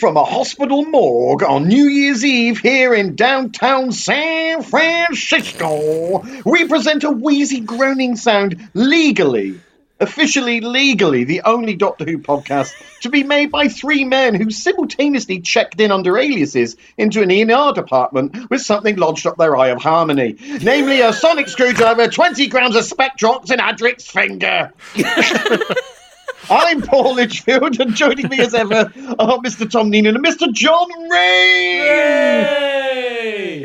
From a hospital morgue on New Year's Eve here in downtown San Francisco, we present a wheezy groaning sound legally. Officially, legally, the only Doctor Who podcast to be made by three men who simultaneously checked in under aliases into an ER department with something lodged up their eye of harmony, namely a sonic screwdriver, 20 grams of Spectrox, and Adric's finger. I'm Paul Litchfield, and joining me as ever are Mr. Tom Neenan and Mr. John Ray.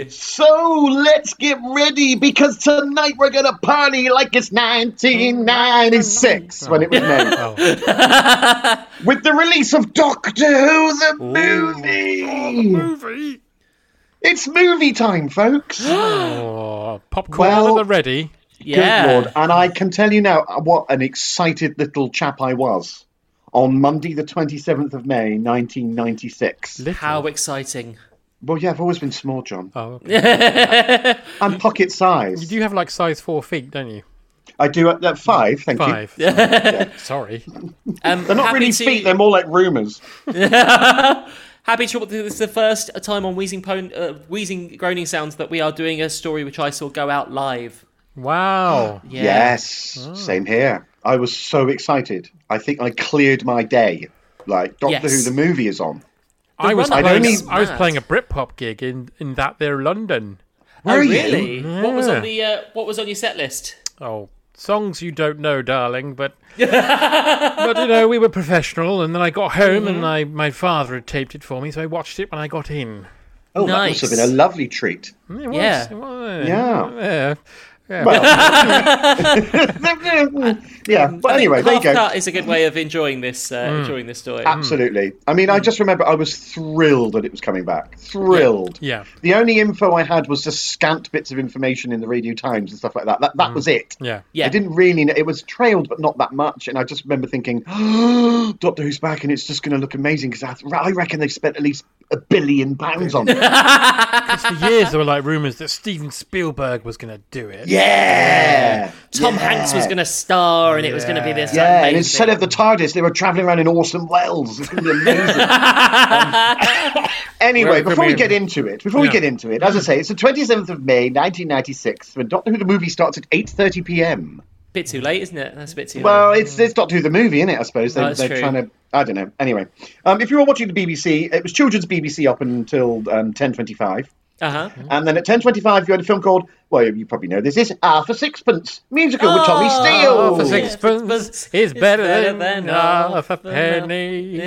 So let's get ready because tonight we're gonna party like it's 1996 when it was made. Oh. With the release of Doctor Who the movie. Oh, movie. It's movie time, folks. Oh, popcorn Well- at the ready. Good lord. And I can tell you now what an excited little chap I was on Monday, the 27th of May, 1996. Little. How exciting. Well, yeah, I've always been small, John. Oh, okay. I'm pocket size. you do have like size four feet, don't you? I do at at five, thank you. Five. Sorry. Um, They're not really to, feet, they're more like rumours. Happy to report that this is the first time on Wheezing, Pone, uh, Wheezing Groaning Sounds that we are doing a story which I saw go out live. Wow. Yeah. Yes, hmm. same here. I was so excited. I think I cleared my day. Like, Doctor Yes. Who, the movie is on. I was run-up playing. is I was playing a Britpop gig in in that there London. Where oh, oh are you? really? What was on the uh, What was on your set list? Oh, songs you don't know, darling. But but you know we were professional, and then I got home and mm-hmm. I my father had taped it for me, so I watched it when I got in. Oh, that must have been a lovely treat. Mm, it was, Yeah. it was, Yeah. yeah. Yeah. Well, yeah, but um, anyway, there you Half go. cut is a good way of enjoying this uh, mm. enjoying this story. Absolutely. I mean, I mm. just remember I was thrilled that it was coming back. Thrilled. Yeah. The only info I had was just scant bits of information in the Radio Times and stuff like that. That, that mm. was it. Yeah. Yeah. I didn't really know. It was trailed, but not that much. And I just remember thinking, oh, Doctor Who's back and it's just going to look amazing because I, I reckon they've spent at least a billion pounds on it. Because For years there were like rumors that Steven Spielberg was going to do it. yeah. Tom Yeah. Hanks was going to star, and it was going to be this. Yeah, and amazing- instead of the TARDIS, they were travelling around in Orson Welles. It's going to be amazing. Um, anyway, before we we- get into it, before we get into it, as I say, it's the 27th of May, 1996, when Doctor Who the movie starts at 8.30 p.m. bit too late, isn't it? That's a bit too Well, late. it's, it's Doctor Who the movie, isn't it, I suppose? They, No, that's they're true. trying to... I don't know. Anyway, um, if you were watching the BBC, it was children's BBC up until um, 10.25. Uh huh. And then at 10.25, you had a film called, well, you probably know this, is Half a Sixpence, musical with Tommy Oh, Steele. Half a sixpence is better, better than, than half a half a penny.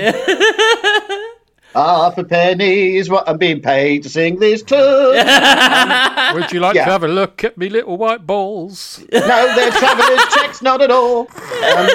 Half a penny is what I'm being paid to sing this tune. Would you like Yeah. to have a look at me little white balls? no, they're traveller's checks, not at all. Um,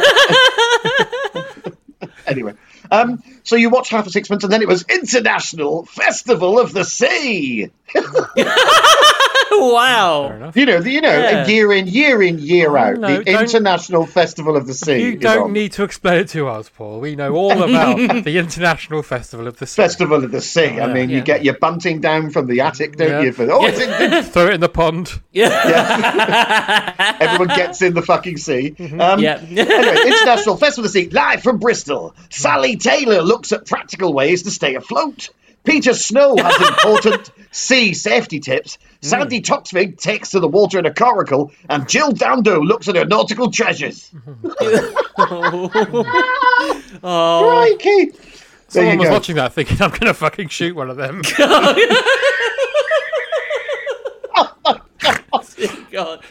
anyway, um, so you watched Half a Sixpence, and then it was International Festival of the Sea. wow. You know, the, you know, Yeah. year in, year in, year out, no, the International Festival of the Sea. You don't on. need to explain it to us, Paul. We know all about the International Festival of the Sea. Festival of the Sea. I mean, you get your bunting down from the attic, don't Yeah. you? For, oh, it's in, Throw it in the pond. Yeah. Everyone gets in the fucking sea. Um, Yeah. anyway, International Festival of the Sea, live from Bristol. Sally Taylor looks at practical ways to stay afloat. Peter Snow has important sea safety tips. Hmm. Sandi Toksvig takes to the water in a coracle, and Jill Dando looks at her nautical treasures. Oh, Crikey! Someone you was go. watching that thinking, I'm going to fucking shoot one of them. Oh, God.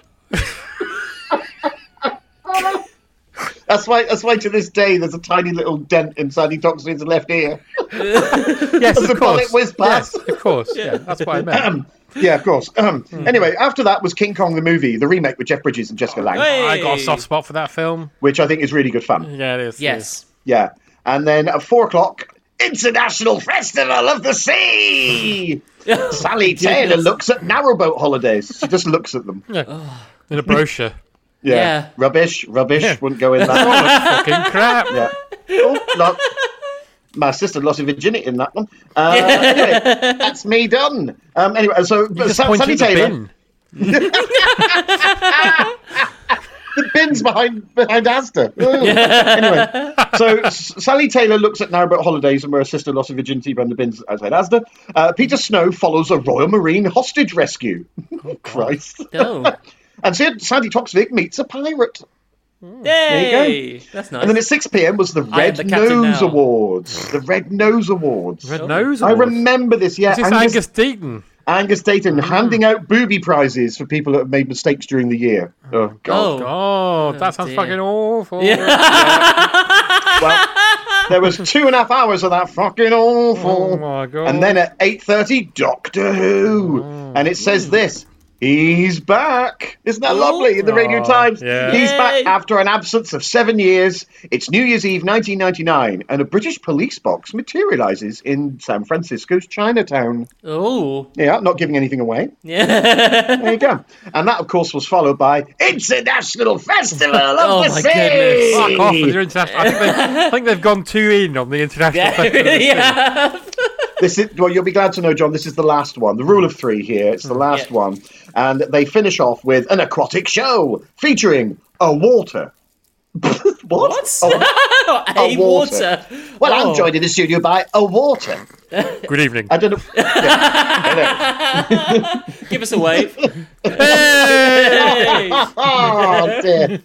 That's why. That's why to this day there's a tiny little dent in Sandi Toksvig's left ear. yes, of a bullet course. whizzed past. Yes, of course. Yeah, that's what I meant. Yeah, of course. Um, Hmm. Anyway, after that was King Kong the movie, the remake with Jeff Bridges and Jessica Lange, Hey. I got a soft spot for that film. which I think is really good fun. Yeah, it is. it is. Yes. Yeah, and then at four o'clock, International Festival of the Sea. Sally Taylor looks at narrowboat holidays. She just looks at them. In a brochure. Yeah, Yeah. rubbish, rubbish. Yeah. Wouldn't go in that. fucking crap. yeah. Oh, no. My sister lost her virginity in that one. Uh, anyway, that's me done. Um, anyway, so You Sa- pointed Sally Taylor, bin. the bins behind behind Asda. Oh. anyway, so S- Sally Taylor looks at narrowboat holidays and where her sister lost her virginity behind the bins outside Asda. Uh, Peter Snow follows a Royal Marine hostage rescue. Christ. Oh. And Sa- Sandi Toksvig meets a pirate. Hmm. Yay! That's nice. And then at 6 p.m. was the Red the Nose now. Awards. The Red Nose Awards. Red nose. Awards. I remember this, yeah. Is this Angus, Angus Deayton? Angus Deayton hmm. handing out booby prizes for people that have made mistakes during the year. Oh, oh God. Oh. God, that oh, sounds dear. fucking awful. Well, there was two and a half hours of that fucking awful. Oh my God. And then at 8.30, Doctor Who. Oh, and it says hmm. this. He's back. Isn't that lovely in the Radio Aw, Times? yeah. He's back after an absence of seven years. It's New Year's Eve 1999, and a British police box materializes in San Francisco's Chinatown. oh. Yeah, not giving anything away. Yeah. There you go. And that, of course, was followed by International Festival of Oh the my Sea. goodness. Fuck off with your international. I think, they've, I think they've gone too in on the international. festival. yeah. This is well, you'll be glad to know, John. This is the last one. The rule of three here. It's the hmm. last Yeah. one, and they finish off with an aquatic show featuring a water. what? What? Oh, a a water. water. well, Oh. I'm joined in the studio by a water. Good evening. I don't know. Yeah. Give us a wave. Hey! Oh dear.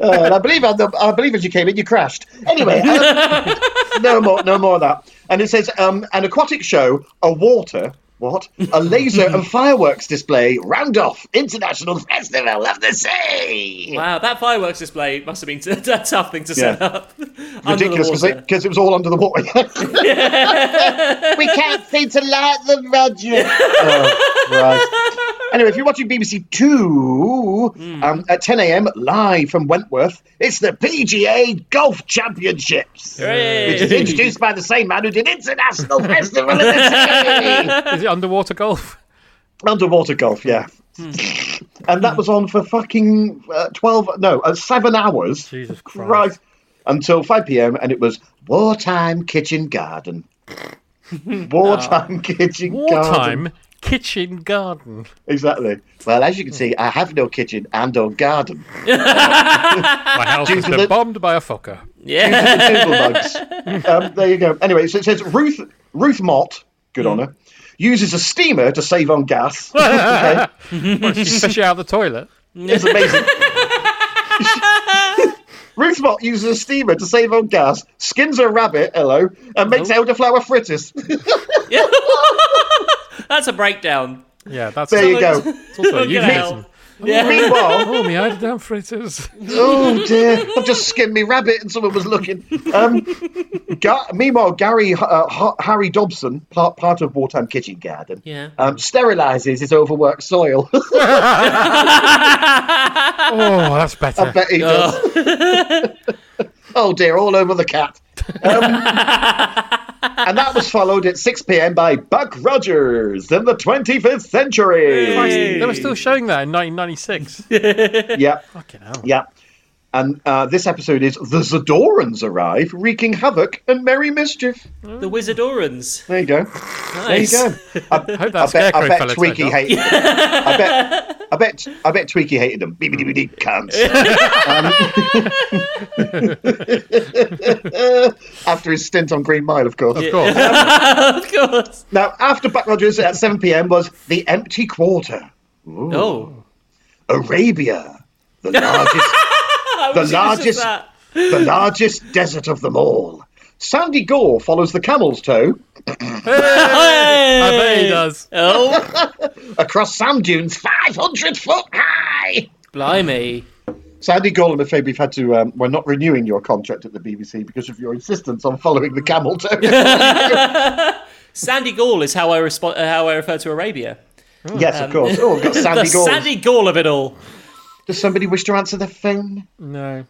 Uh, and I believe I believe as you came in, you crashed. Anyway, um, no more, no more of that. And it says um, an aquatic show, a water. What? A laser and fireworks display, round off International Festival of the Sea. Wow, that fireworks display must have been t- a tough thing to set Yeah. up. Ridiculous because it, was all under the water. we can't seem to light the Roger. oh, right. Anyway, if you're watching BBC Two Hmm. um, at 10 a.m. live from Wentworth, it's the PGA Golf Championships, Hooray. which is introduced by the same man who did International Festival of the Is it underwater golf? Underwater golf, yeah. Hmm. And that was on for fucking uh, 12, no, uh, seven hours. Jesus Christ. Right. Until 5 p.m. and it was wartime kitchen garden. wartime kitchen garden. Wartime kitchen garden. Exactly. Well, as you can see, I have no kitchen and or garden. My house has been the- bombed by a fucker. Yeah. The bugs. Um, there you go. Anyway, so it says Ruth Ruth Mott, good on her, uses a steamer to save on gas. okay. What, did she fish it out of the toilet? It's amazing. Ruth Mott uses a steamer to save on gas, skins a rabbit, hello, and makes elderflower fritters. That's a breakdown. Yeah, that's there you go. It's also a Fucking hell. euphemism. Meanwhile, Oh, me eider down fritters. oh dear, I've just skinned me rabbit and someone was looking. Um, Ga- meanwhile, Gary uh, Ha- Harry Dobson, part, part of Wartime Kitchen Garden, Yeah. um, sterilises his overworked soil. Oh, that's better. I bet he does. oh dear, all over the cat. Um, and that was followed at 6 p.m. by Buck Rogers in the 25th century. Christ, they were still showing that in 1996. Yeah, Fucking hell. yeah. And uh, this episode is The Zadorans arrive, wreaking havoc and merry mischief. The Wizardorans. There you go. Nice. There you go. I, I hope that I bet, I bet Twiki turned up. hated. I bet. I bet. I bet Twiki hated them. Beep, beep, beep, beep, cunts. Um, after his stint on Green Mile, of course. Of course. of course. Now, after Buck Rogers at 7 p.m. was the Empty Quarter, Oh. Arabia, the largest, I The largest- that. the largest desert of them all. Sandy Gore follows the camel's toe I bet he does. Oh, across sand dunes 500 foot high. blimey. Sandy Gore, I'm afraid we've had to, um, we're not renewing your contract at the BBC because of your insistence on following the camel toe. Sandy Gall is how I respo- uh, how I refer to Arabia. yes, of course. Oh, we've got Sandy the Gore. Sandy Gall of it all. Does somebody wish to answer the phone? No.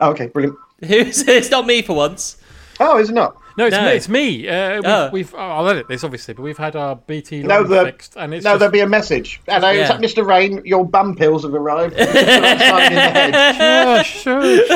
Oh, okay, brilliant. Who's it's not me for once. Oh, is it not? No, it's No. me. It's me. Uh, we've, Oh. we've, oh, I'll edit this, obviously, but we've had our BT No, line the, fixed, and it's no, just... there'll be a message. Hello, is Yeah. that Mr. Rain? Your bum pills have arrived. Sign in the head. Shush, shush.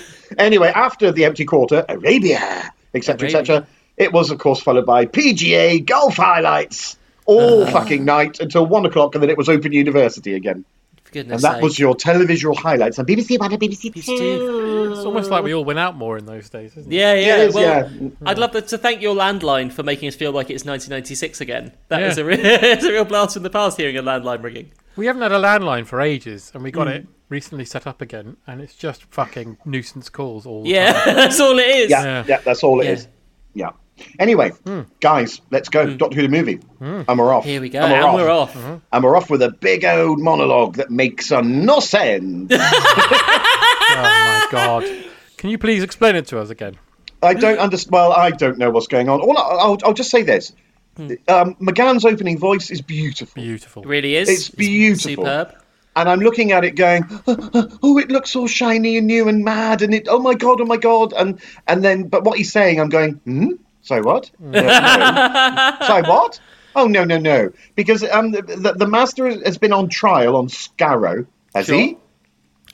Anyway, after the empty quarter, Arabia, etc., etc., it was, of course, followed by PGA golf highlights all Uh. fucking night until one o'clock, and then it was Open University again. Goodness And that sake. was your televisual highlights on BBC One and BBC BBC Two. Two. It's almost like we all went out more in those days, isn't it? Yeah, yeah. It is, well, yeah. I'd love to thank your landline for making us feel like it's 1996 again. That Yeah. is a re- it's a real blast from the past hearing a landline ringing. We haven't had a landline for ages, and we got Hmm. it recently set up again, and it's just fucking nuisance calls all the Yeah, time. that's all it is. Yeah, Yeah. yeah, that's all it Yeah. is. Yeah. Anyway, guys, let's go. Doctor Who the movie. And we're off. Here we go, And we're and off. we're off. And we're off with a big old monologue that makes uh, no sense. Oh my god! Can you please explain it to us again? I don't understand. Well, I don't know what's going on. All I, I'll, I'll just say this: um, McGann's opening voice is beautiful, Beautiful. It really is. It's beautiful. Superb. and I'm looking at it going, "Oh, it looks all shiny and new and mad," and it, oh my god, oh my god, and and then, but what he's saying, I'm going, hmm. So what? Uh, no. so what? Oh no no no! Because um, the, the, the master has been on trial on Skaro, has Sure. he?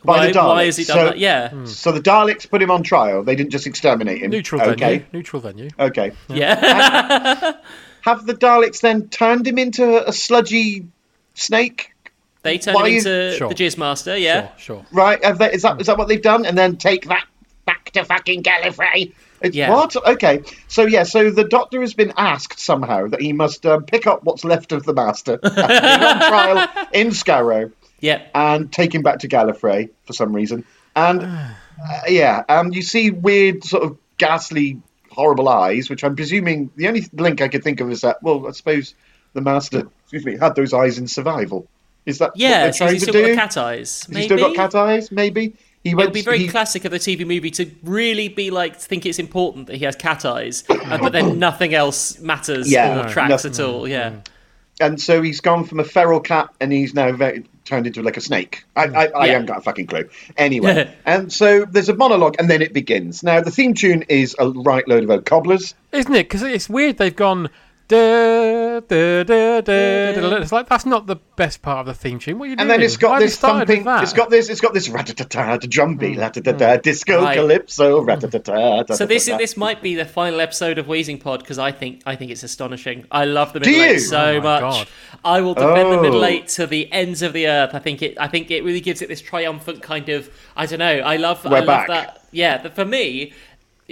By Why, the Daleks. why has he done so, that? Yeah. So the Daleks put him on trial. They didn't just exterminate him. Neutral okay. venue. Neutral venue. Okay. Yeah. Have the Daleks then turned him into a sludgy snake? they turned Why him is- into Sure. the Jizz Master, yeah. Sure, sure. Right? Have they, is that is that what they've done? And then take that back to fucking Gallifrey? It's, Yeah. What? Okay. So yeah. So the Doctor has been asked somehow that he must um, pick up what's left of the Master on trial in Skaro Yeah. and take him back to Gallifrey for some reason. And uh, yeah, um, you see weird sort of ghastly, horrible eyes, which I'm presuming the only link I could think of is that. Well, I suppose the Master, excuse me, had those eyes in survival. Is that Yeah, what they're so trying he's to still got do? the cat eyes. Maybe. he still got cat eyes? Maybe he It went. would be very he- classic of the TV movie to really be like think it's important that he has cat eyes, uh, but then nothing else matters Yeah, or no, tracks nothing. at all. Yeah, and so he's gone from a feral cat and he's now very, turned into like a snake. I, I, I Yeah. haven't got a fucking clue. Anyway, and so there's a monologue and then it begins. Now the theme tune is a right load of old cobblers. Isn't it? Because it's weird. They've gone. Da, da, da, da, da. It's like that's not the best part of the theme tune. What are you doing? And then it's got have you this started with thumping. that? It's got this. It's got this rat-a-ta-ta, the drum beat, rat-a-ta-ta, disco Hmm. Right. calypso, rat-a-ta-ta. So this this might be the final episode of Wheezing Pod because I think I think it's astonishing. I love the Do middle you? eight so Oh my much. God. I will defend the middle Oh. eight to the ends of the earth. I think it. I think it really gives it this triumphant kind of. I don't know. I love. I We're love back. that. Yeah. The, for me.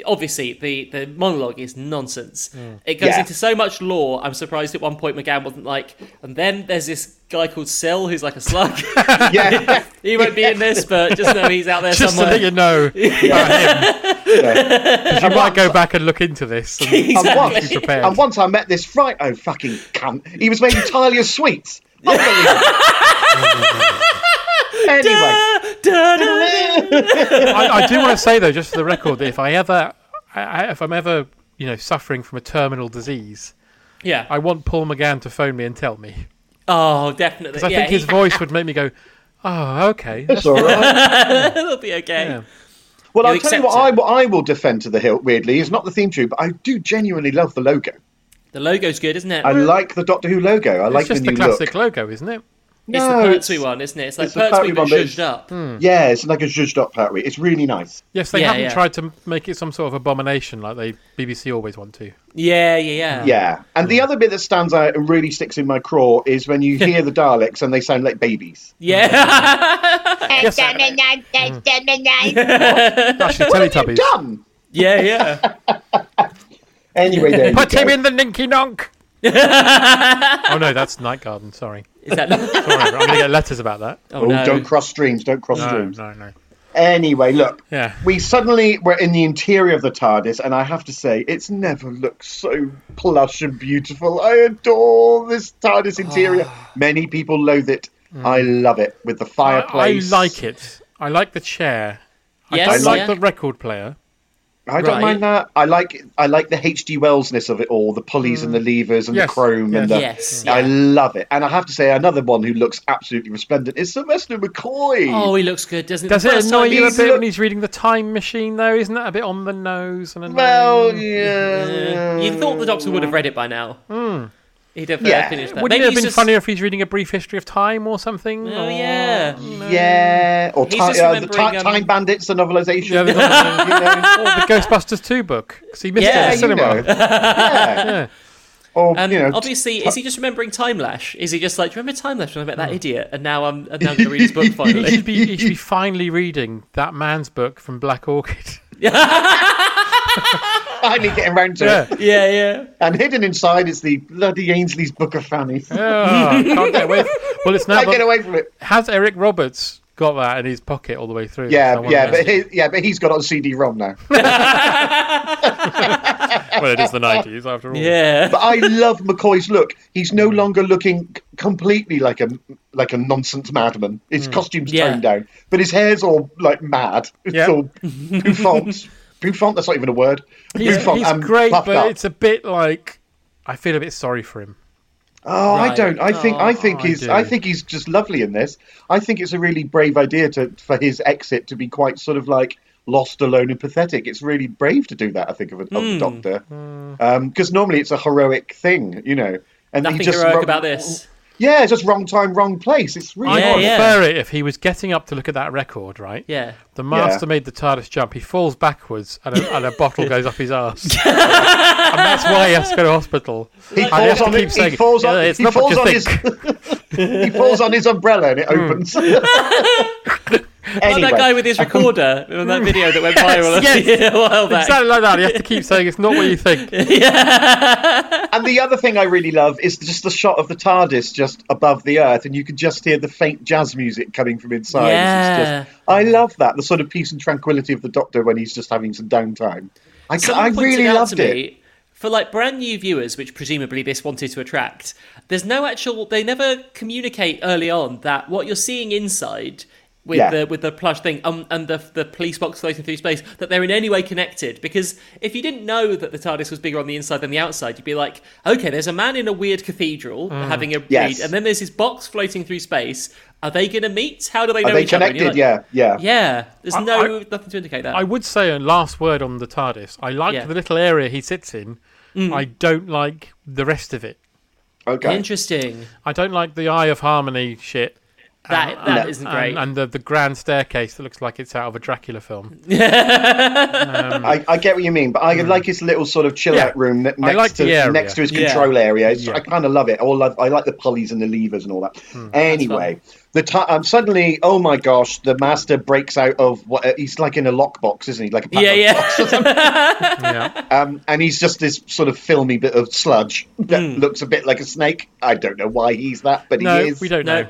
Obviously, the, the monologue is nonsense. Hmm. It goes Yeah. into so much lore. I'm surprised at one point McGann wasn't like. And then there's this guy called Sill who's like a slug. yeah. he won't be in this, but just know he's out there somewhere. just so somewhere. let you know about him. 'Cause you might go back and look into this. And And once, prepared. and once I met this fright, oh fucking cunt, he was made entirely of sweets. Unbelievable. anyway, I, I do want to say though, just for the record, that if I ever, I, I- if I'm ever, you know, suffering from a terminal disease, yeah. I want Paul McGann to phone me and tell me Oh, definitely. because I yeah, think his he- voice would make me go, "Oh, okay." that's all right. It'll be okay. Yeah. Well, You'll I'll tell you what I, what I will defend to the hilt. Weirdly, is not the theme tune, but I do genuinely love the logo. The logo's good, isn't it? I like the Doctor Who logo. I like It's just the the classic look. logo, isn't it? It's No, the it's- Pertwee one, isn't it? It's like it's the Pertwee Pertwee but one, but zhuzhed it's- up. Hmm. Yeah, it's like a zhuzhed up Pertwee. It's really nice. Yes, they Yeah, haven't yeah. tried to make it some sort of abomination like they BBC always want to. Yeah, yeah, yeah. Yeah, and the hmm. other bit that stands out and really sticks in my craw is when you hear the Daleks and they sound like babies. Yeah. Hmm. Yes, Actually, Actually, Teletubbies. Done. yeah, yeah. Anyway, there Put him in the ninky nonk. oh no, that's Night Garden. Sorry, Is that sorry, I'm going to get letters about that. Oh, Oh, no. don't cross streams. Don't cross No, streams. no, no. Anyway, look. Yeah. We suddenly were in the interior of the TARDIS, and I have to say, it's never looked so plush and beautiful. I adore this TARDIS interior. Many people loathe it. Hmm. I love it with the I, I like it. I like the chair. I Yes, don't like yeah. the record player. I don't Right. mind that. I like I like the HG Wellsness of it all, the pulleys and the mm. levers and Yes, the chrome and the. Yes, I yeah. love it, and I have to say another one who looks absolutely resplendent is Sylvester McCoy. Oh, he looks good, doesn't he? Does The it annoy you a bit look- when he's reading the time machine, though? Isn't that a bit on the nose? And annoying? well, yeah. Yeah. You thought the Doctor would have read it by now. He'd have uh, Yeah. finished that. Wouldn't Maybe it have been just... funnier if he's reading a brief history of time or something? Oh, Or- yeah. Yeah, or He's ti- just uh, the remembering, ti- um, Time Bandits, the novelization. Yeah, the, you know. or the Ghostbusters 2 book. Because he missed Yeah, it in the you cinema. know. Yeah. Yeah. Or, And you know, obviously, is he just remembering Timelash? Is he just like, do you remember Timelash? When I met that idiot, and now I'm and now I'm going to read his book He finally. should, be, he should be finally reading that man's book from Black Orchid. finally getting round to Yeah. it. yeah, yeah. And hidden inside is the bloody Ainsley's Book of Fanny. Oh, can't get away. Well, it's now. Can't get away from it. Has Eric Roberts got that in his pocket all the way through? Yeah, yeah, but he, yeah, but he's got it on CD-ROM now. well, it is the nineties after all. Yeah. But I love McCoy's look. He's no longer looking completely like a like a nonsense madman. His hmm. costume's Yeah. toned down, but his hair's all like mad. It's Yeah. all bouffant. Bouffant. That's not even a word. he's, Bouffant he's and great, but up. it's a bit like I feel a bit sorry for him. Oh, I don't. I think. I Oh, think I he's. do. I think he's just lovely in this. I think it's a really brave idea to for his exit to be quite sort of like lost, alone, and pathetic. It's really brave to do that. I think of, a, of the hmm. Doctor, hmm. um, because normally it's a heroic thing, you know. And he Nothing just heroic wrong- about this. Yeah, it's just wrong time, wrong place. It's really Yeah, I odd. yeah. prefer it if he was getting up to look at that record, right? Yeah. The master made the TARDIS jump. He falls backwards, and a, and a bottle goes up his ass, and that's why he has to go to hospital. He And falls have on keep saying, He falls on. "Yeah, it's he not what falls you on his. he falls on his umbrella and it Hmm. Opens. Like that guy with his recorder in that video that went viral yes. a while back. Exactly like that. He has to keep saying it's not what you think. and the other thing I really love is just the shot of the TARDIS just above the Earth, and you can just hear the faint jazz music coming from inside. Yeah. just, I love that the sort of peace and tranquility of the Doctor when he's just having some downtime. I, I really out loved to it. For like brand new viewers, which presumably this wanted to attract, there's no actual. They never communicate early on that what you're seeing inside with Yeah. the with the plush thing um, and the the police box floating through space that they're in any way connected. Because if you didn't know that the TARDIS was bigger on the inside than the outside, you'd be like, okay, there's a man in a weird cathedral having a Mm. Yes. read, and then there's this box floating through space. Are they going to meet? How do they know Are they each other? And you're connected? like, yeah, yeah. Yeah, there's I- no I- nothing to indicate that. I would say a last word on the TARDIS. I like Yeah. the little area he sits in. Mm. I don't like the rest of it. Okay. Interesting. I don't like the Eye of Harmony shit. That and- that and- isn't great. And, the, the grand staircase that looks like it's out of a Dracula film. I, I get what you mean, but I like his little sort of chill. Yeah. out room ne- next like to next to his Yeah. control area. Yeah. I kind of love it. All I, I like the pulleys and the levers and all that. Hmm. Anyway, the ti um, suddenly, oh my gosh, the master breaks out of what uh, he's like in a lockbox, isn't he? Like a Yeah, yeah. box or something. yeah. Um, and he's just this sort of filmy bit of sludge that Hmm. looks a bit like a snake. I don't know why he's that, but No, he is. we don't No.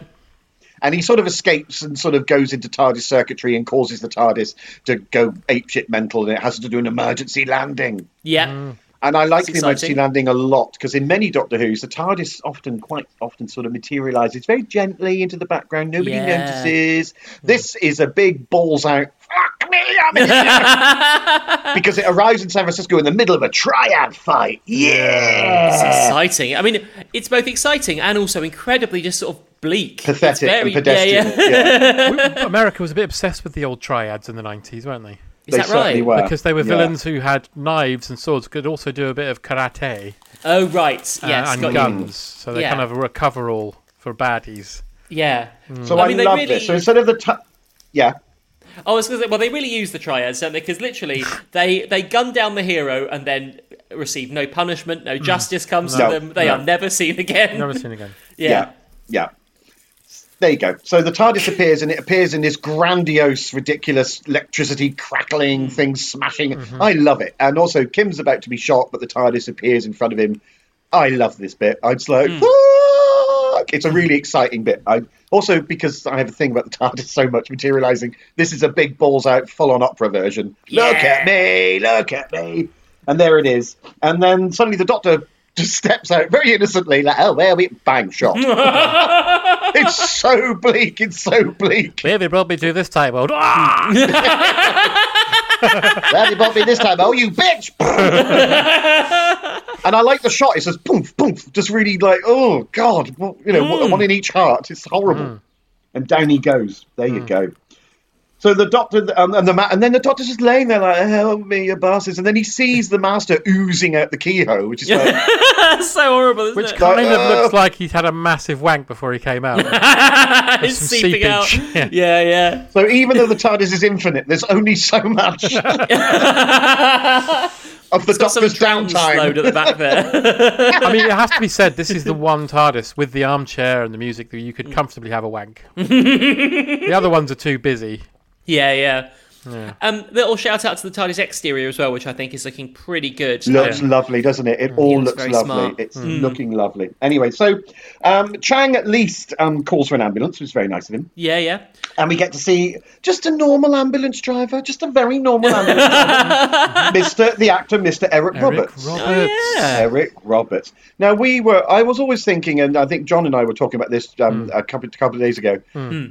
Know. And he sort of escapes and sort of goes into TARDIS circuitry and causes the TARDIS to go apeshit mental, and it has to do an emergency landing. Yeah. Mm. And I like It's the emergency landing a lot because in many Doctor Who's, the TARDIS often, quite often, sort of materialises very gently into the background. Nobody Yeah. notices. Hmm. This is a big balls out. Fuck me, I'm in because it arrives in San Francisco in the middle of a triad fight. Yeah, It's exciting. I mean, it's both exciting and also incredibly just sort of bleak. pathetic very, and pedestrian. Yeah, yeah. Yeah. America was a bit obsessed with the old triads in the 90s, weren't they? Is They that certainly right? were. Because they were Yeah. villains who had knives and swords, could also do a bit of karate Oh, right. uh, Yes. and got you. guns. So they Yeah. kind of a cover-all for baddies. Yeah. So I I, mean, love really- this. So instead of the ta- yeah, I was gonna say, well, they really use the triads, don't they? Because literally, they they gun down the hero and then receive no punishment, no justice comes No, to them. They no. are never seen again. Never seen again. yeah. yeah, yeah. There you go. So the TARDIS appears, and it appears in this grandiose, ridiculous electricity crackling, Mm. things smashing. Mm-hmm. I love it. And also, Kim's about to be shot, but the TARDIS appears in front of him. I love this bit. I'm just like, Mm. Fuck? It's a really exciting bit. I also because I have a thing about the TARDIS so much materializing. This is a big balls out, full on opera version. Look at me, look at me, and there it is. And then suddenly the Doctor just steps out very innocently, like, oh, there we bang shot. it's so bleak. It's so bleak. Where have you brought me to this time, old? Ah! Where you brought me this time? Oh, you bitch! and I like the shot. It says boom, boom, just really like, oh god, you know, one- hmm. one in each heart. It's horrible. Hmm. And down he goes. There you hmm. go. So the doctor um, and the ma- and then the doctor's just laying there like, help me, you bastards. And then he sees the master oozing out the keyhole, which is like, so horrible, isn't Which it? kind of uh, looks like he's had a massive wank before he came out. it's some seeping out. seepage. Yeah, yeah. so even though the TARDIS is infinite, there's only so much of the It's got some doctor's trans load at the back there. I mean, it has to be said, this is the one TARDIS with the armchair and the music that you could comfortably have a wank. the other ones are too busy. Yeah, yeah. Um, little shout out to the TARDIS exterior as well, which I think is looking pretty good. Looks Um, lovely, doesn't it? It all looks looks lovely. smart. It's looking lovely. Anyway, so um, Chang at least um, calls for an ambulance, which is very nice of him. yeah, yeah. And we get to see just a normal ambulance driver, just a very normal ambulance driver. Mr. the actor, Mr. Eric, Eric Roberts. Roberts. yeah. Eric Roberts. Now we were. I was always thinking, and I think John and I were talking about this um, Hmm. a couple, couple of days ago.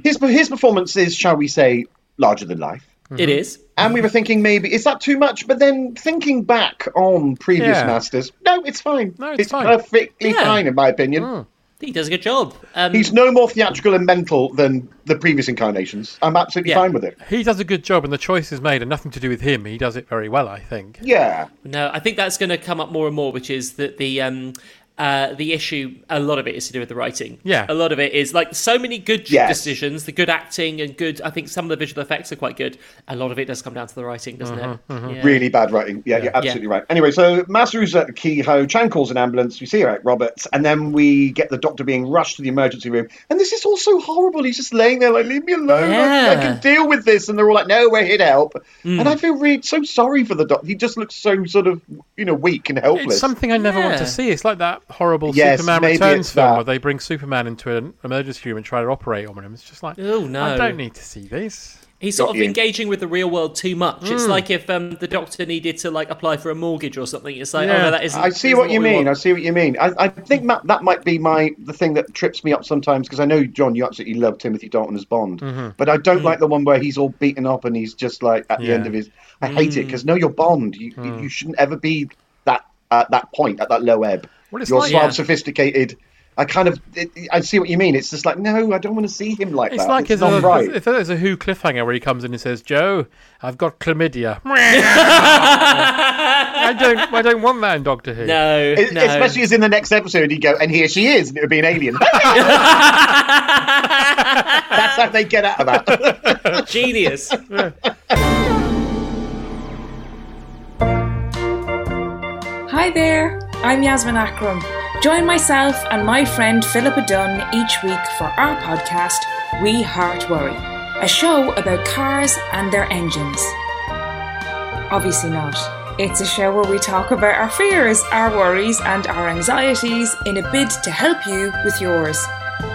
His his performance is, shall we say, larger than life. It is. And we were thinking maybe is that too much? But then thinking back on previous Yeah. masters, no, it's fine. No, it's fine. perfectly Yeah. fine in my opinion. I think he does a good job. Um, He's no more theatrical and mental than the previous incarnations. I'm absolutely Yeah. fine with it. He does a good job, and the choices made are nothing to do with him. He does it very well, I think. Yeah. No, I think that's going to come up more and more, which is that the um, uh, the issue. A lot of it is to do with the writing. Yeah. a lot of it is like so many good Yes. decisions, the good acting and good. I think some of the visual effects are quite good. A lot of it does come down to the writing, doesn't it? Yeah. Really bad writing. Yeah, you're absolutely right. Anyway, so Master's at the keyhole. Chan calls an ambulance. We see her Eric Roberts, and then we get the doctor being rushed to the emergency room. And this is all so horrible. He's just laying there like, leave me alone. I, I can deal with this. And they're all like, no, we're here to help. Mm. And I feel really so sorry for the doctor. He just looks so sort of, you know, weak and helpless. It's something I never want to see. It's like that horrible Yes, Superman Returns film that. where they bring Superman into an emergency room and try to operate on him. It's just like, Oh, no. I don't need to see this. He's sort Got of you. engaging with the real world too much. It's Mm. like if um, the doctor needed to like apply for a mortgage or something. It's like, oh no, that isn't. I see isn't what you we mean. I see what you mean. I, I think that, that might be my the thing that trips me up sometimes because I know John, you absolutely love Timothy Dalton as Bond, but I don't like the one where he's all beaten up and he's just like at the end of his. I hate it because no, you're Bond. You you shouldn't ever be that at that point at that low ebb. Well, it's you're like- suave, Yeah. sophisticated. I kind of it, I see what you mean. It's just like no, I don't want to see him like It's that. like it's it's not a, right. if there's a Who cliffhanger where he comes in and says, "Joe, I've got chlamydia." I don't. I don't want that in Doctor Who. No, It- no. Especially as in the next episode, he'd go, and here she is, and it would be an alien. That's how they get out of that. genius. Hi there, I'm Yasmin Akram. Join myself and my friend Philippa Dunne each week for our podcast, We Heart Worry, a show about cars and their engines. Obviously not. It's a show where we talk about our fears, our worries, and our anxieties in a bid to help you with yours.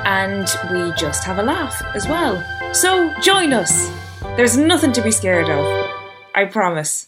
And we just have a laugh as well. So join us. There's nothing to be scared of. I promise.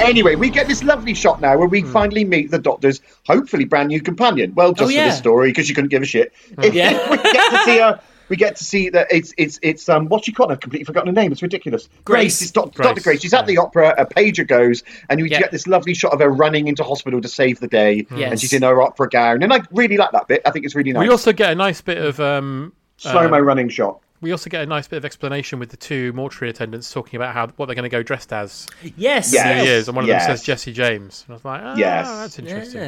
Anyway, we get this lovely shot now where we finally meet the Doctor's hopefully brand new companion. Well, just Oh, for yeah. this story because you couldn't give a shit. Yeah. we get to see her. We get to see that it's it's it's um what's she called? I've completely forgotten her name. It's ridiculous. Grace. It's Doc- Grace, Dr. Grace. She's at the opera. A pager goes, and you Yeah. get this lovely shot of her running into hospital to save the day. Yes. And she's in her opera gown, and I really like that bit. I think it's really nice. We also get a nice bit of um, slow mo uh, running shot. We also get a nice bit of explanation with the two mortuary attendants talking about how what they're going to go dressed as. Yes. yes. Who he is, and one of Yes. them says Jesse James. And I was like, oh, Yes. that's interesting.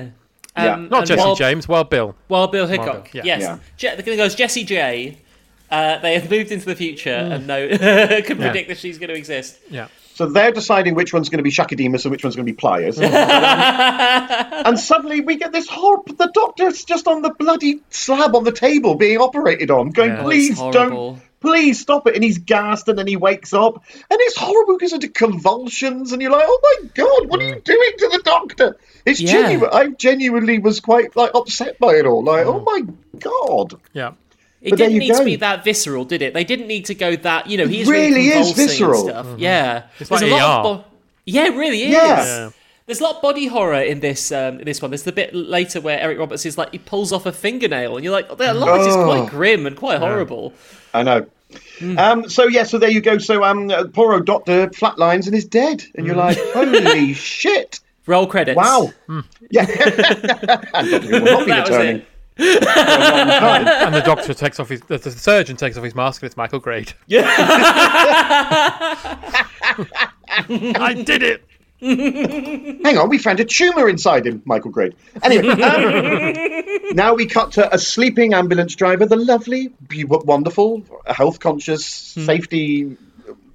Yeah. Yeah. Um, Not Jesse while- James, well, Bill. Wild Bill Hickok. Bill, yeah. Yes. Yeah. Je- the thing goes, Jessie J. Uh, they have moved into the future and know can predict that she's going to exist. Yeah. So they're deciding which one's going to be Shakademus and which one's going to be Pliers. Um, and suddenly we get this horrible. The doctor's just on the bloody slab on the table being operated on, going, Yeah. Oh, please don't. Please stop it. And he's gassed and then he wakes up. And it's horrible because into convulsions. And you're like, oh my God, what are you mm. doing to the doctor? It's Yeah. genuine. I genuinely was quite like upset by it all. Like, oh my God. Yeah. It But didn't you need to be that visceral, did it? They didn't need to go that. You know, he's really really, is convulsing and visceral. Stuff. Yeah, It's There's like a lot ER. of bo- yeah, it really is. Yeah. Yeah. There's a lot of body horror in this um, in this one. There's the bit later where Eric Roberts is like he pulls off a fingernail, and you're like, oh, a lot of this is Oh. quite grim and quite horrible. I know. Um, so yeah, so there you go. So um, uh, poor old doctor flatlines and is dead, and you're like, holy shit! Roll credits. Wow. Yeah. And will not be That was returning. it. For a long time. And the doctor takes off his. The, the surgeon takes off his mask, and it's Michael Grade. Yeah, I did it. Hang on, we found a tumour inside him, Michael Grade. Anyway, um, now we cut to a sleeping ambulance driver, the lovely, be- wonderful, health conscious, safety,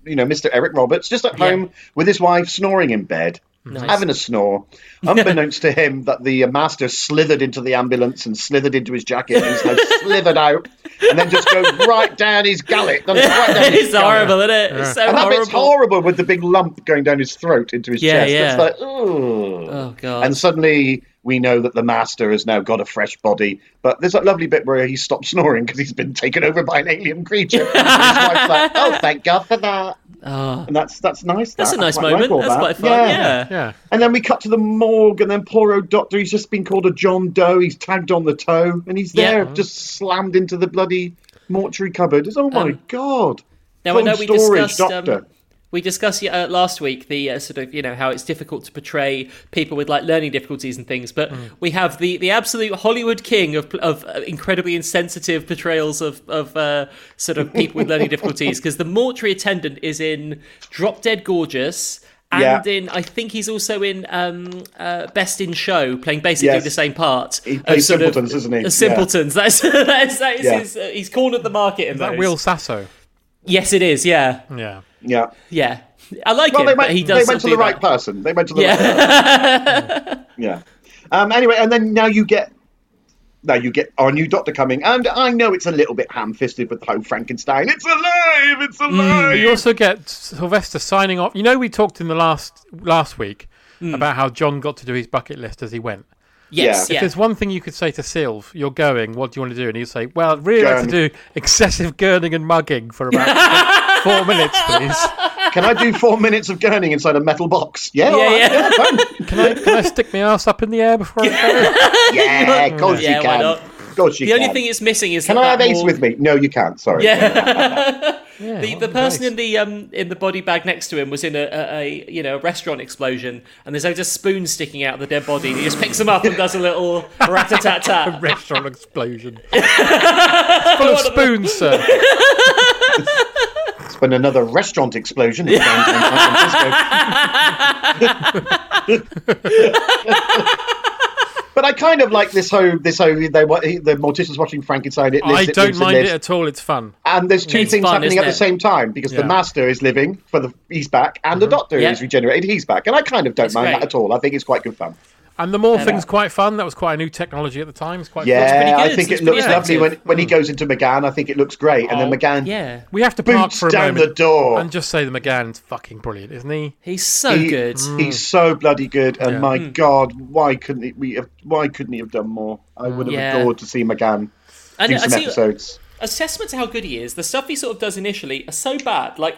you know, Mr. Eric Roberts, just at Yeah. home with his wife, snoring in bed. Nice. Having a snore, unbeknownst to him, that the master slithered into the ambulance and slithered into his jacket and now slithered out, and then just goes right down his gullet. Right down his it's gullet. horrible, isn't it? It's so And that bit's horrible with the big lump going down his throat into his Yeah, chest. yeah. It's like, ooh. Oh god. And suddenly we know that the master has now got a fresh body. But there's that lovely bit where he stops snoring because he's been taken over by an alien creature. And his wife's like, oh, thank God for that. Oh. And that's that's nice. That's that. a nice I quite like moment. all That's that. quite fun. Yeah. Yeah. And then we cut to the morgue, and then poor old doctor, he's just been called a John Doe. He's tagged on the toe, and he's Yeah. there, just slammed into the bloody mortuary cupboard. It's, oh my Um, God. Now I know Cold we storage discussed doctor. um, we discussed uh, last week the uh, sort of you know how it's difficult to portray people with like learning difficulties and things, but Mm. we have the, the absolute Hollywood king of of uh, incredibly insensitive portrayals of of uh, sort of people with learning difficulties because the mortuary attendant is in Drop Dead Gorgeous. And Yeah. in, I think he's also in um, uh, Best in Show, playing basically Yes. the same part. He plays sort of- simpletons, isn't he? uh, Simpletons. That's that's that is Yeah. his. Uh, he's cornered the market in Is that those. Will Sasso? Yes, it is. Yeah, Yeah. Yeah. yeah. I like Well, him, they but went, he they went to the right that. person. They went to the right person. Yeah. Yeah. Um, anyway, and then now you get now you get our new doctor coming, and I know it's a little bit ham-fisted with the whole Frankenstein. It's alive! It's Mm. alive! But you also get Sylvester signing off. You know, we talked in the last last week Hmm. about how John got to do his bucket list as he went. Yes. If there's one thing you could say to Sylv, you're going. What do you want to do? And he'll say, "Well, I'd really like to do excessive gurning and mugging for about four minutes, please. Can I do four minutes of gurning inside a metal box? Yeah, Yeah, right, yeah. Can I can I stick my ass up in the air before I go?" yeah, of course Yeah, you why can. Not? Of course you The only thing it's missing is Can that I have that Ace more- with me? No, you can't. Sorry. Yeah. Yeah, The, the person in the um in the body bag next to him was in a, a, a you know a restaurant explosion and there's just spoons sticking out of the dead body and he just picks them up and does a little rat a tat tat. Restaurant explosion. It's full of spoons, sir. It's been another restaurant explosion in downtown San Francisco. But I kind of like this whole this whole they wa- the mortician's watching Frankenstein. It lives, I it don't lives, mind lives. it at all. It's fun. And there's two It's things fun, happening isn't at the same time because the master is living for the he's back, and the mm-hmm. doctor Yeah. is regenerated. He's back, and I kind of don't It's mind great. that at all. I think it's quite good fun. And the morphing's quite fun. That was quite a new technology at the time. It's quite Yeah, pretty I think It's it pretty looks lovely when when he hmm. goes into McGann. I think it looks great, and then uh, Oh, McGann Yeah. We have to park for a down moment the door. and just say the McGann's fucking brilliant, isn't he? He's so He- good. He's mm. so bloody good, and Yeah. my Hmm. God, why couldn't he, we have? Why couldn't he have done more? I would have hmm. Yeah. adored to see McGann And do some see- episodes. Assessment to how good he is. The stuff he sort of does initially are so bad. Like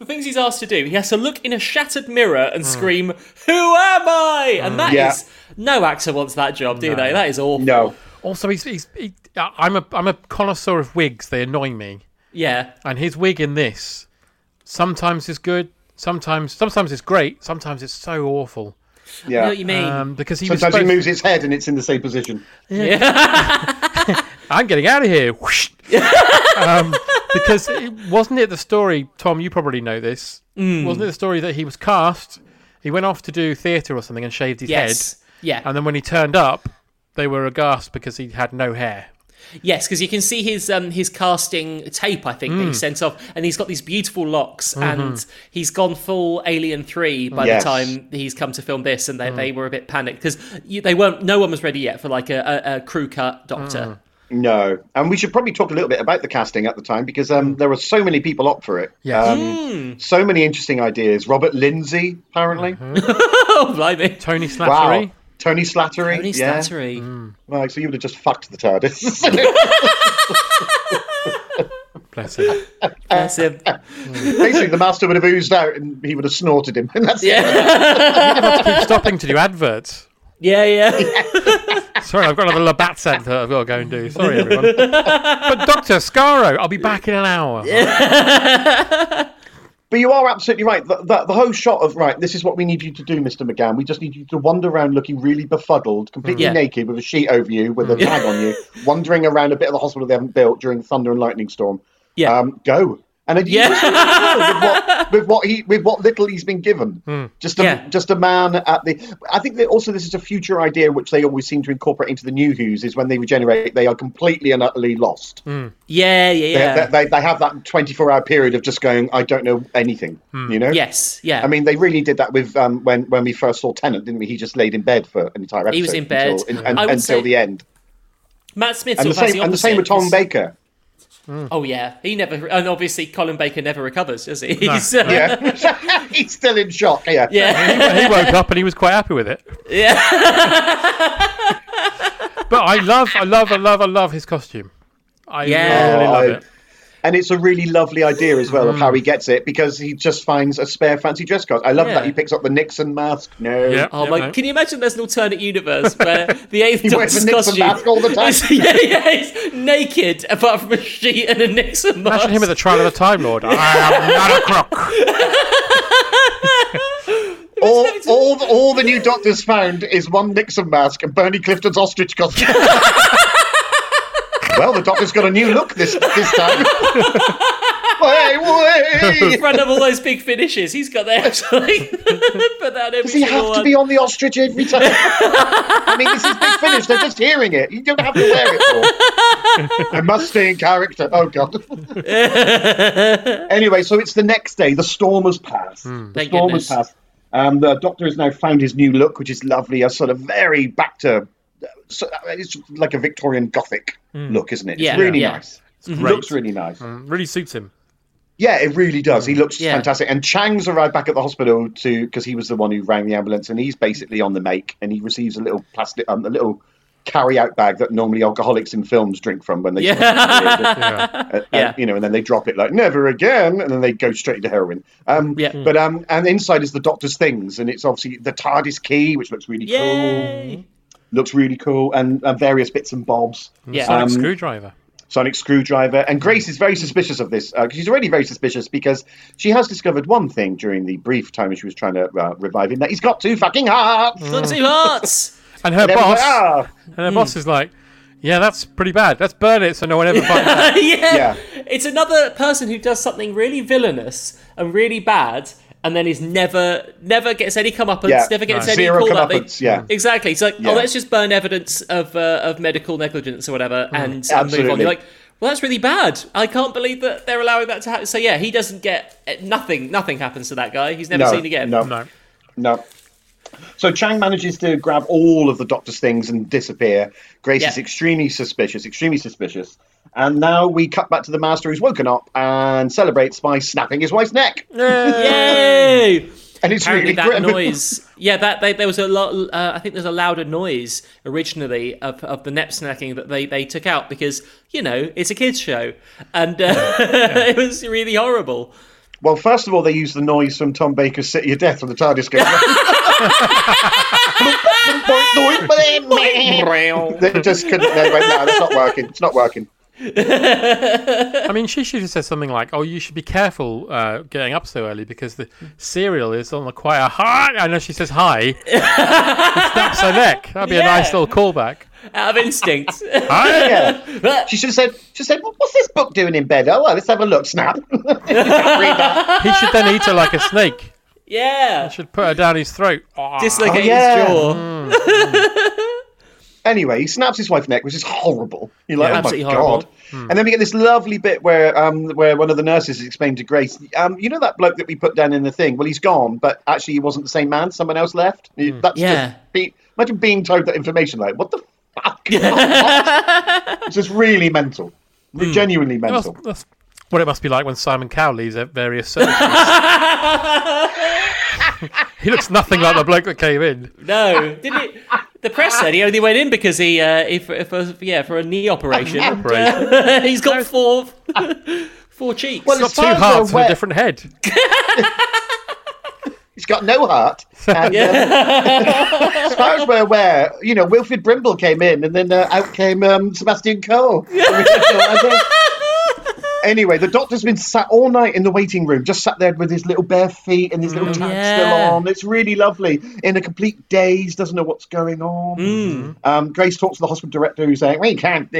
the things he's asked to do, he has to look in a shattered mirror and scream, "Who am I?" And that is Yeah. no actor wants that job, do they? That is awful. No. Also, he's, he's he, I'm a I'm a connoisseur of wigs. They annoy me. Yeah, And his wig in this sometimes is good, sometimes sometimes it's great, sometimes it's so awful. I know Yeah. what you mean. Um, because he was Sometimes he moves his head and it's in the same position. Yeah, I'm getting out of here. Whoosh. um, because it, wasn't it the story, Tom? You probably know this. Mm. Wasn't it the story that he was cast? He went off to do theatre or something and shaved his yes, head, yeah, and then when he turned up, they were aghast because he had no hair. yes, because you can see his um his casting tape. I think that Mm. he sent off, and he's got these beautiful locks, Mm-hmm. and he's gone full Alien Three by Yes. the time he's come to film this, and they, they were a bit panicked because they weren't. No one was ready yet for like a, a, a crew cut Doctor. No, and we should probably talk a little bit about the casting at the time because um, there were so many people up for it. Yes. Um, So many interesting ideas. Robert Lindsay, apparently. oh, blimey! Tony Slattery. Wow. Slattery. Tony Slattery. Tony yeah. Slattery. Well, so you would have just fucked the TARDIS. Bless him. Bless him. Basically, the master would have oozed out and he would have snorted him. And that's it. Yeah, Keep stopping to do adverts. yeah, yeah. Sorry, I've got another Labatt advert I've got to go and do. Sorry, everyone. but Doctor Skaro, I'll be back in an hour. But you are absolutely right. The, the, the whole shot of, right, this is what we need you to do, Mr. McGann. We just need you to wander around looking really befuddled, completely Yeah. naked with a sheet over you, with a tag on you, wandering around a bit of the hospital they haven't built during the thunder and lightning storm. Yeah. Um, go. And it Yeah. uses really well with what, with what he with what little he's been given. Hmm. Just a Yeah. just a man at the. I think that also this is a future idea which they always seem to incorporate into the new Who's is when they regenerate they are completely and utterly lost. Hmm. Yeah, yeah, yeah. they, they have that 24 hour period of just going, I don't know anything. Hmm. You know? yes, yeah. I mean, they really did that with um, when when we first saw Tennant, didn't we? He just laid in bed for an entire episode. He was in bed. until, in- and- until say- the end. Matt Smith And the sort of has same and the same with Tom 'cause- Baker. Oh yeah, he never, and obviously Colin Baker never recovers, does he? He's, uh, Yeah, he's still in shock. Yeah, yeah, he woke up and he was quite happy with it. yeah. But I love, I love, I love, I love his costume. I Yeah. really Oh, love I- it. And it's a really lovely idea as well of how hmm. he gets it because he just finds a spare fancy dress code. I love Yeah. that he picks up the Nixon mask. No, Yeah. Oh my! no. Can you imagine? There's an alternate universe where the eighth He wears Doctor's a Nixon costume mask all the time. is- yeah, yeah, he's naked apart from a sheet and a Nixon mask. Imagine him at the trial of the Time Lord. I am not a crook. all, all, all the new doctors found is one Nixon mask and Bernie Clifton's ostrich costume. Well, the doctor's got a new look this this time. way, way. in front of all those big finishes. He's got there actually. Put that every Does he single have to be on the ostrich every time? I mean, this is big finish. They're just hearing it. You don't have to wear it for. I must stay in character. Oh god. anyway, so it's the next day. The storm has passed. The Thank storm goodness. has passed. Um, the doctor has now found his new look, which is lovely. A sort of very back to. So, it's like a Victorian Gothic look, isn't it? It's Yeah, really yeah. nice. great. Looks really nice. Mm, really suits him. Yeah, it really does. He looks Yeah. fantastic. And Chang's arrived back at the hospital to because he was the one who rang the ambulance, and he's basically on the make, and he receives a little plastic, um, a little carry-out bag that normally alcoholics in films drink from when they, Yeah. Uh, Yeah. and, you know, and then they drop it like never again, and then they go straight to heroin. Um, Yeah. But um, and inside is the doctor's things, and it's obviously the TARDIS key, which looks really cool. Yay! Looks really cool, and uh, various bits and bobs. Yeah. Sonic Um, screwdriver. Sonic Screwdriver. And Grace is very suspicious of this. Uh, she's already very suspicious because she has discovered one thing during the brief time she was trying to uh, revive him that he's got two fucking hearts. Got two hearts. And her And boss, like, "Ah." and her boss is like, "Yeah, that's pretty bad. Let's burn it so no one ever finds out." yeah. Yeah. It's another person who does something really villainous and really bad, and then he's never, never gets any comeuppance, Yeah. never gets No. any Zero callback. They- comeuppance, yeah. exactly. It's like, Yeah. oh, let's just burn evidence of uh, of medical negligence or whatever, and, and move on. You're like, well, that's really bad. I can't believe that they're allowing that to happen. So yeah, he doesn't get eh, nothing. Nothing happens to that guy. He's never No, seen again. no. no. No. So Chang manages to grab all of the Doctor's things and disappear. Grace Yeah. is extremely suspicious, extremely suspicious. And now we cut back to the Master who's woken up and celebrates by snapping his wife's neck. Yay! And it's Apparently really that grim. noise. Yeah, that they, there was a lot. Uh, I think there's a louder noise originally of, of the nep snacking that they, they took out because you know it's a kids show and uh, it was really horrible. Well, first of all, they use the noise from Tom Baker's City of Death when the TARDIS goes. they just couldn't. They went, no, that's not working. It's not working. I mean, she should have said something like, "Oh, you should be careful uh, getting up so early because the cereal is on the quite a high." I know she says hi. and snaps her neck. That'd be a nice little callback. Out of instinct. Hi. Yeah. She should have said. She said, "What's this book doing in bed?" Oh, well, let's have a look. Snap. Read that. He should then eat her like a snake. Yeah. I should put her down his throat. Ah. Dislocate Oh, yeah. his jaw. Mm, mm. Anyway, he snaps his wife's neck, which is horrible. You're like, Yeah, oh absolutely my horrible. god. Mm. And then we get this lovely bit where um where one of the nurses is explaining to Grace, um, you know that bloke that we put down in the thing? Well, he's gone, but actually he wasn't the same man. Someone else left. That's Yeah. just be, imagine being told that information. Like, what the fuck? it's just really mental, genuinely That's, mental. that's what it must be like when Simon Cowell leaves at various surgeries. he looks nothing like the bloke that came in. No, didn't it? The press said he only went in because he, uh, he for, for, yeah, for a knee operation. And, uh, he's got four, four cheeks. Well, He's as got two hearts we're and a different head. He's got no heart. And, uh, as far as we're aware, you know, Wilfred Brimble came in, and then uh, out came um, Sebastian Coe. Anyway, the doctor's been sat all night in the waiting room, just sat there with his little bare feet and his little tag yeah. still on. It's really lovely. In a complete daze, doesn't know what's going on. Um, Grace talks to the hospital director, who's saying, "We can't,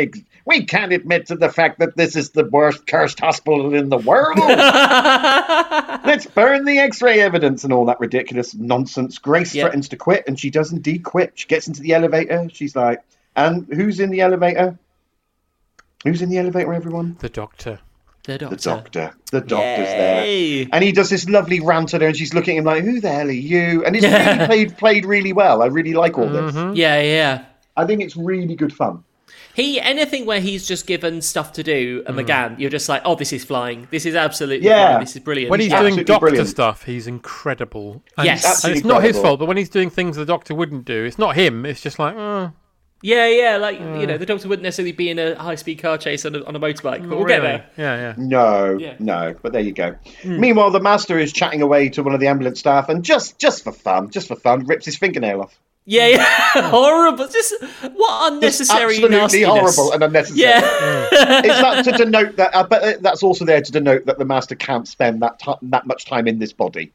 we can't admit to the fact that this is the worst cursed hospital in the world." Let's burn the X-ray evidence and all that ridiculous nonsense. Grace Yeah. threatens to quit, and she does indeed quit. She gets into the elevator. She's like, "And who's in the elevator? Who's in the elevator? Everyone." The doctor. The doctor. The doctor. The doctor's Yay. there. And he does this lovely rant at her, and she's looking at him like, "Who the hell are you?" And it's really played played really well. I really like all this. Mm-hmm. Yeah, yeah. I think it's really good fun. He anything where he's just given stuff to do, and McGann, mm. you're just like, oh, this is flying. This is absolutely Yeah. flying. This is brilliant. When he's absolutely doing doctor brilliant. stuff, he's incredible. And Yes. and Absolutely it's not his fault, but when he's doing things the doctor wouldn't do, it's not him. It's just like, oh, yeah, yeah, like you know, the doctor wouldn't necessarily be in a high speed car chase on a, on a motorbike, but we'll get there. Yeah, yeah. No, Yeah. no, but there you go. Meanwhile, the master is chatting away to one of the ambulance staff, and just just for fun, just for fun, rips his fingernail off. Yeah, yeah, horrible. Just what It's unnecessary absolutely nastiness. horrible and unnecessary. Yeah, Is that to denote that? Uh, but uh, that's also there to denote that the master can't spend that ti that much time in this body.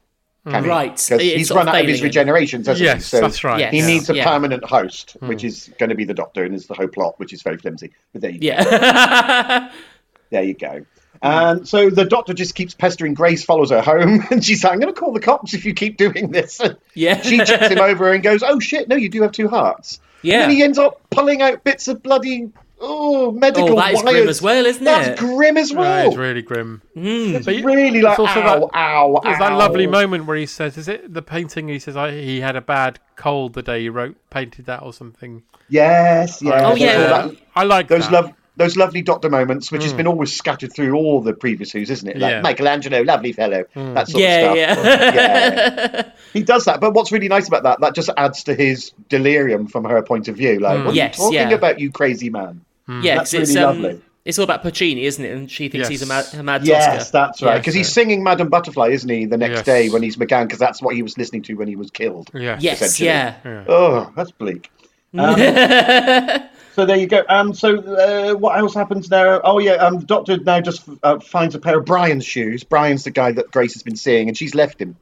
Can he? Right. 'Cause It's he's sort of run out of his failing him. regenerations, hasn't he? Yes, So that's right. Yes. He needs a Yeah. permanent host, hmm. which is going to be the doctor, and is the whole plot, which is very flimsy. But there you go. yeah. There you go. And so the doctor just keeps pestering Grace, follows her home, and she's like, I'm going to call the cops if you keep doing this. And Yeah. She checks him over and goes, Oh shit, no, you do have two hearts. Yeah. And then he ends up pulling out bits of bloody, oh, medical Oh, that is wires. grim as well, isn't That's it? That's grim as Yeah, well. it's really grim. Hmm. It's But really like, it's also ow, that- ow, There's ow. that lovely moment where he says, "Is it the painting?" He says, I, "He had a bad cold the day he wrote painted that or something." Yes, yes. Oh, yeah. all that- I like those that. love those lovely doctor moments, which has hmm. been always scattered through all the previous Who's, isn't it? Like Yeah. Michelangelo, lovely fellow, hmm. that sort Yeah, of stuff. Yeah. yeah. He does that, but what's really nice about that, that just adds to his delirium from her point of view. Like, what Yes, are you talking yeah. about, you crazy man? Yeah, That's 'cause it's really um, lovely. it's all about Puccini, isn't it? And she thinks he's a mad, Yes. a mad Yes, Tosca. that's right. Yes, Because he's singing Madame Butterfly, isn't he, the next Yes. day when he's McGann, because that's what he was listening to when he was killed. Yeah. Yes, essentially. yeah. Oh, that's bleak. Um, so there you go. Um, so uh, what else happens there? Oh yeah, um, the doctor now just uh, finds a pair of Brian's shoes. Brian's the guy that Grace has been seeing, and she's left him.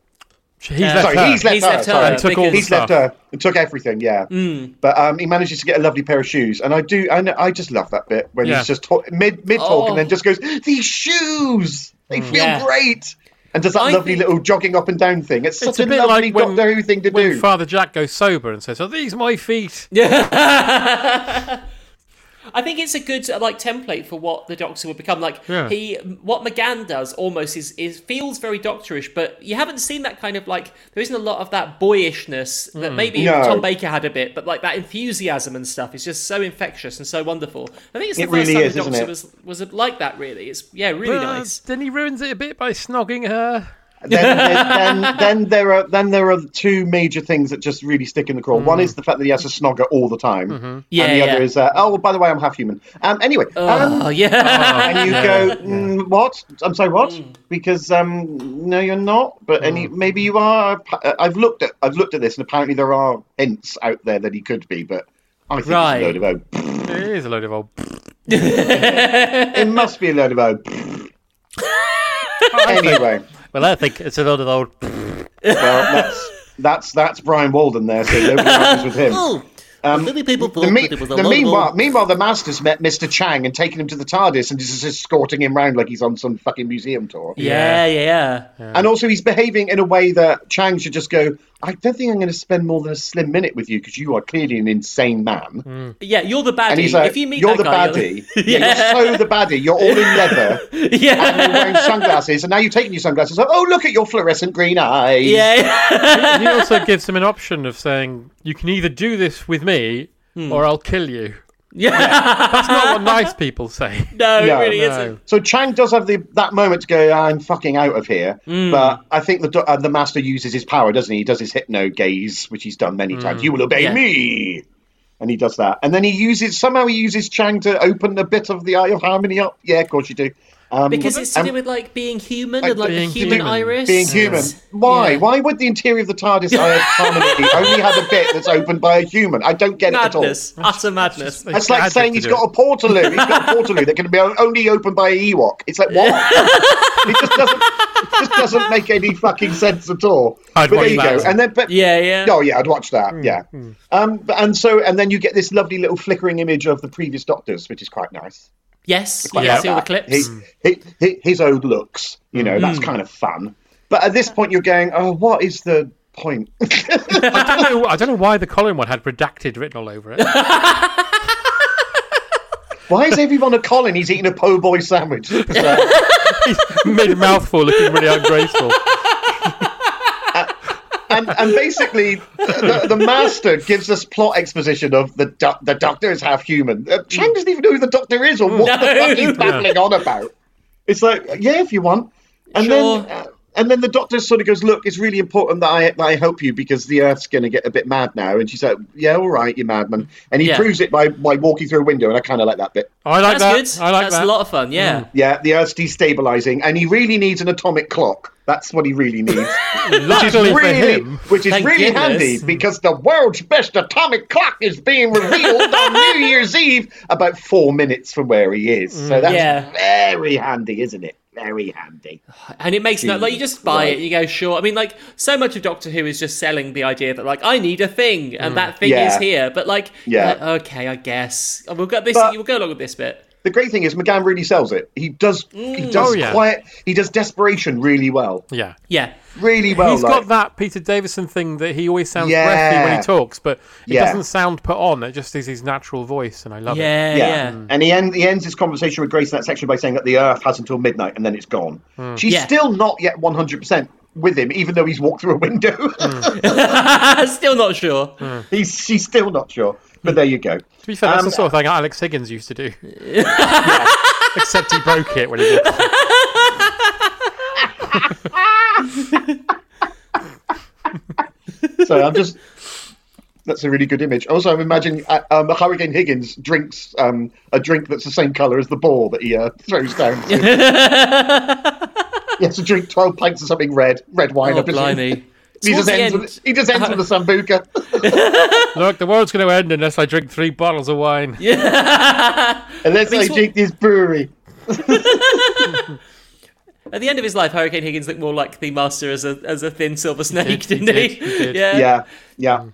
He's left sorry, her. he's left He's her. left her, sorry. And took all the he's left her and took everything. Yeah, but um, he manages to get a lovely pair of shoes, and I do. I, know, I just love that bit when Yeah. he's just talk, mid mid talk Oh. and then just goes, "These shoes, they feel Yeah. great." And does that I lovely think- little jogging up and down thing. It's such It's a a, bit lovely like when, Doctor Who thing to when do. Father Jack goes sober and says, "Are these my feet?" I think it's a good uh, like template for what the Doctor would become. Like Yeah. he, what McGann does almost is is feels very Doctorish, but you haven't seen that kind of like there isn't a lot of that boyishness that maybe No. Tom Baker had a bit, but like that enthusiasm and stuff is just so infectious and so wonderful. I think it's the It first really time is, the Doctor was was like that. Really, it's yeah, really But nice. Then he ruins it a bit by snogging her. Then, then, then, then there are then there are two major things that just really stick in the craw. One is the fact that he has a snogger all the time, Yeah, and the yeah. other is uh, oh, by the way, I'm half human. Um, anyway, Oh um, yeah. and you go, mm, what? I'm sorry, what? Because um, no, you're not. But any, maybe you are. I've looked at I've looked at this, and apparently there are hints out there that he could be, but I think Right. it's a load of old. It is a load of old. It must be a load of old. anyway, Well, I think it's a lot of old. well, that's that's that's Brian Walden there, so nobody argues with him. Oh, Um, many people the thought me- that it was a the lot meanwhile, of... meanwhile, the Master's met Mr. Chang and taken him to the TARDIS and is just escorting him round like he's on some fucking museum tour. Yeah, yeah, yeah, And also, he's behaving in a way that Chang should just go. I don't think I'm going to spend more than a slim minute with you because you are clearly an insane man. Mm. yeah. You're the baddie. And he's like, if you meet "You're that the guy, baddie. you're- yeah. you're so the baddie. You're all in leather and you're yeah, wearing sunglasses, and now you're taking your sunglasses. off. Oh, look at your fluorescent green eyes. yeah. he also gives him an option of saying, "You can either do this with me, hmm. or I'll kill you." Yeah. That's not what nice people say. no, No, it really no. isn't. So Chang does have the that moment to go. I'm fucking out of here. Hmm. But I think the uh, the master uses his power, doesn't he? He does his hypno gaze, which he's done many times. You will obey. Yeah. me, and he does that. And then he uses somehow he uses Chang to open a bit of the Eye of Harmony up. Yeah, of course you do. Um, Because it's to um, do with like being human like and like the being human, human. iris. being human. Why? Yeah. Why would the interior of the TARDIS Eye of Harmony only have a bit that's opened by a human? I don't get it at all. Madness, utter madness. That's like saying he's got a portaloo. He's got a portaloo that can be only opened by an Ewok. It's like what? it just doesn't. It just doesn't make any fucking sense at all. I'd but watch there that. And then, but Yeah, yeah. Oh yeah, I'd watch that. Yeah. Um, but- and so, and then you get this lovely little flickering image of the previous Doctors, which is quite nice. Yes, Quite yeah. like See all the clips. He, he, he, his old looks. You know, that's mm. kind of fun. But at this point, you're going, oh, what is the point? I don't know. I don't know why the Colin one had redacted written all over it. Why is everyone a Colin? He's eating a po' boy sandwich. So- Mid mouthful, looking really ungraceful. And and basically, the, the master gives us plot exposition of the doc, the doctor is half human. Uh, Chang doesn't even know who the doctor is or what the fuck he's babbling on about. It's like, yeah, if you want, and Sure. then. Uh, and then the doctor sort of goes, "Look, it's really important that I that I help you because the Earth's going to get a bit mad now." And she's like, "Yeah, all right, you madman." And he Yeah. proves it by by walking through a window, and I kind of like that bit. I like That's that. good. I like That's that. a lot of fun. Yeah. Mm. Yeah, the Earth's destabilizing, and he really needs an atomic clock. That's what he really needs. which is Luckily for really, him. which is Thank really goodness. handy mm. because the world's best atomic clock is being revealed on New Year's Eve, about four minutes from where he is. So that's Yeah. very handy, isn't it? Very handy. And it makes no like you just buy it, you go sure. I mean, like so much of Doctor Who is just selling the idea that like I need a thing and mm. that thing Yeah. is here. But like, Yeah. like, okay, I guess we'll go this. But- we'll go along with this bit. The great thing is McGann really sells it. He does. He mm. does Oh, yeah. quiet. He does desperation really well. Yeah. Yeah, Really well. He's like- got that Peter Davison thing that he always sounds Yeah. breathy when he talks, but it Yeah. doesn't sound put on. It just is his natural voice, and I love it. yeah, yeah. And he, end, he ends his conversation with Grace in that section by saying that the Earth has until midnight and then it's gone. Hmm. She's Yeah. still not yet 100% with him, even though he's walked through a window. Still not sure. he's She's still not sure. But there you go. To be fair, that's Um, the sort of thing Alex Higgins used to do. Except he broke it when he did. So I'm just. That's a really good image. Also, I'm imagining uh, um, Hurricane Higgins drinks um, a drink that's the same colour as the ball that he uh, throws down. he has to drink 12 pints of something red, red wine. I Oh, presume. blimey. He just, ends end- with, he just ends with a sambuca. Look, the world's going to end unless I drink three bottles of wine. Yeah. Unless I He's- drink this brewery. At the end of his life, Hurricane Higgins looked more like the Master as a as a thin silver snake, did, didn't he he? did, he did. Yeah. yeah, yeah.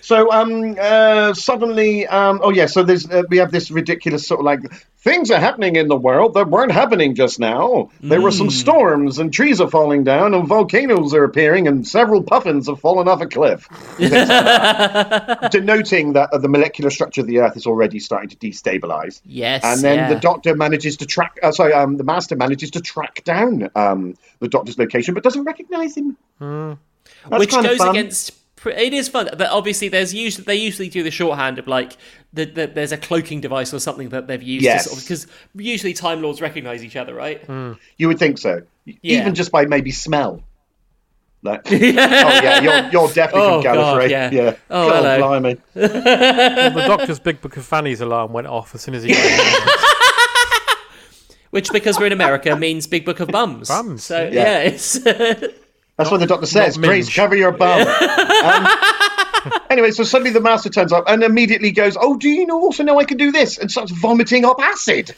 So um uh suddenly um oh yeah so there's uh, we have this ridiculous sort of like things are happening in the world that weren't happening just now. There were some storms and trees are falling down and volcanoes are appearing and several puffins have fallen off a cliff. Denoting that uh, the molecular structure of the Earth is already starting to destabilize. Yes. And then yeah. the doctor manages to track. Uh, sorry, um, the master manages to track down um, the doctor's location, but doesn't recognize him. That's which kind of goes against. Pr- It is fun, but obviously there's usually they usually do the shorthand of like the, the, there's a cloaking device or something that they've used Yes. to sort of because usually Time Lords recognize each other, right? Hmm. You would think so, Yeah. even just by maybe smell. Like, oh yeah, you're, you're definitely Oh, from God, Gallifrey. yeah. Oh, God, hello. blimey. Well, the doctor's Big Book of Fanny's alarm went off as soon as he got in. Which, because we're in America, means Big Book of Bums. Bums, So yeah. yeah, it's That's what the doctor says. Not Grace, cover your bum. um, anyway, so suddenly the master turns up and immediately goes, "Oh, do you know, also know I can do this?" and starts vomiting up acid.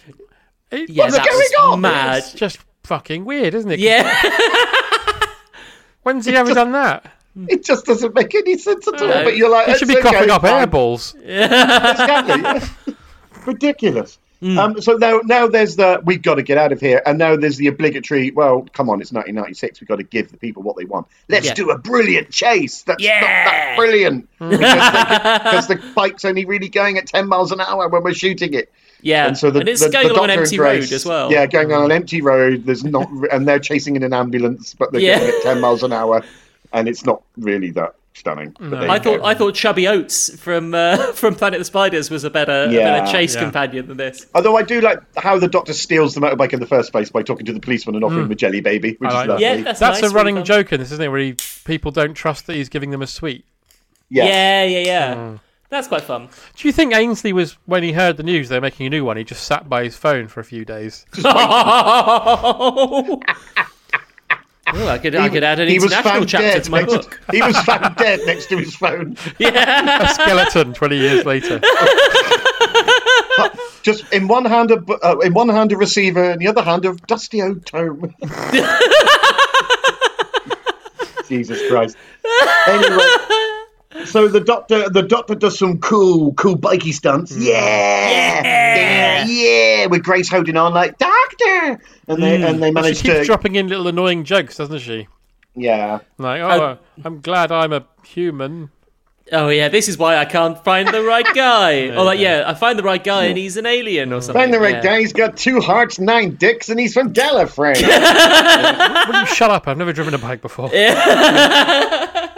It- yeah, What's going on? mad. It's just fucking weird, isn't it? Yeah, When's he ever done that? It just doesn't make any sense at all. No. But you're like, He should be okay, coughing up fine." airballs. exactly. Ridiculous. Mm. Um, so now, now there's the we've got to get out of here, and now there's the obligatory. Well, come on, it's 1996. We've got to give the people what they want. Let's Yeah. do a brilliant chase. That's not that brilliant mm. because, the bike's only really going at 10 miles an hour when we're shooting it. yeah. And so the, it's the, going the along an Doctor empty and Grace- road as well. Yeah, going on an mm. empty road. There's not, and they're chasing in an ambulance, but they're Yeah. going at 10 miles an hour, and it's not really that stunning. But I thought go. I thought Chubby Oates from uh, from Planet of the Spiders was a better, a better chase Yeah. companion than this. Although I do like how the Doctor steals the motorbike in the first place by talking to the policeman and offering him a jelly baby, which like is lovely. Yeah, that's, That's nice, a running fun. joke in this, isn't it? Where he, people don't trust that he's giving them a sweet. Yes. Yeah, yeah, yeah. That's quite fun. Do you think Ainsley was when he heard the news they were making a new one? He just sat by his phone for a few days. Well, I could I could add an he was international chapter dead to my next, book. He was found dead next to his phone. a skeleton twenty years later. Just in one hand a uh, in one hand a receiver, and the other hand a dusty old tome. Jesus Christ. Anyway, so the doctor the doctor does some cool cool bikey stunts. Hmm. Yeah, yeah, yeah, with Grace holding on like doctor, and they hmm. and they But she keeps to dropping in little annoying jokes, doesn't she? yeah. Like, oh, I'm glad I'm a human. Oh yeah, this is why I can't find the right guy. or like, yeah, I find the right guy and hmm. he's an alien or something. Find the right yeah. guy. He's got two hearts, nine dicks, and he's from Gallifrey. Will you shut up? I've never driven a bike before.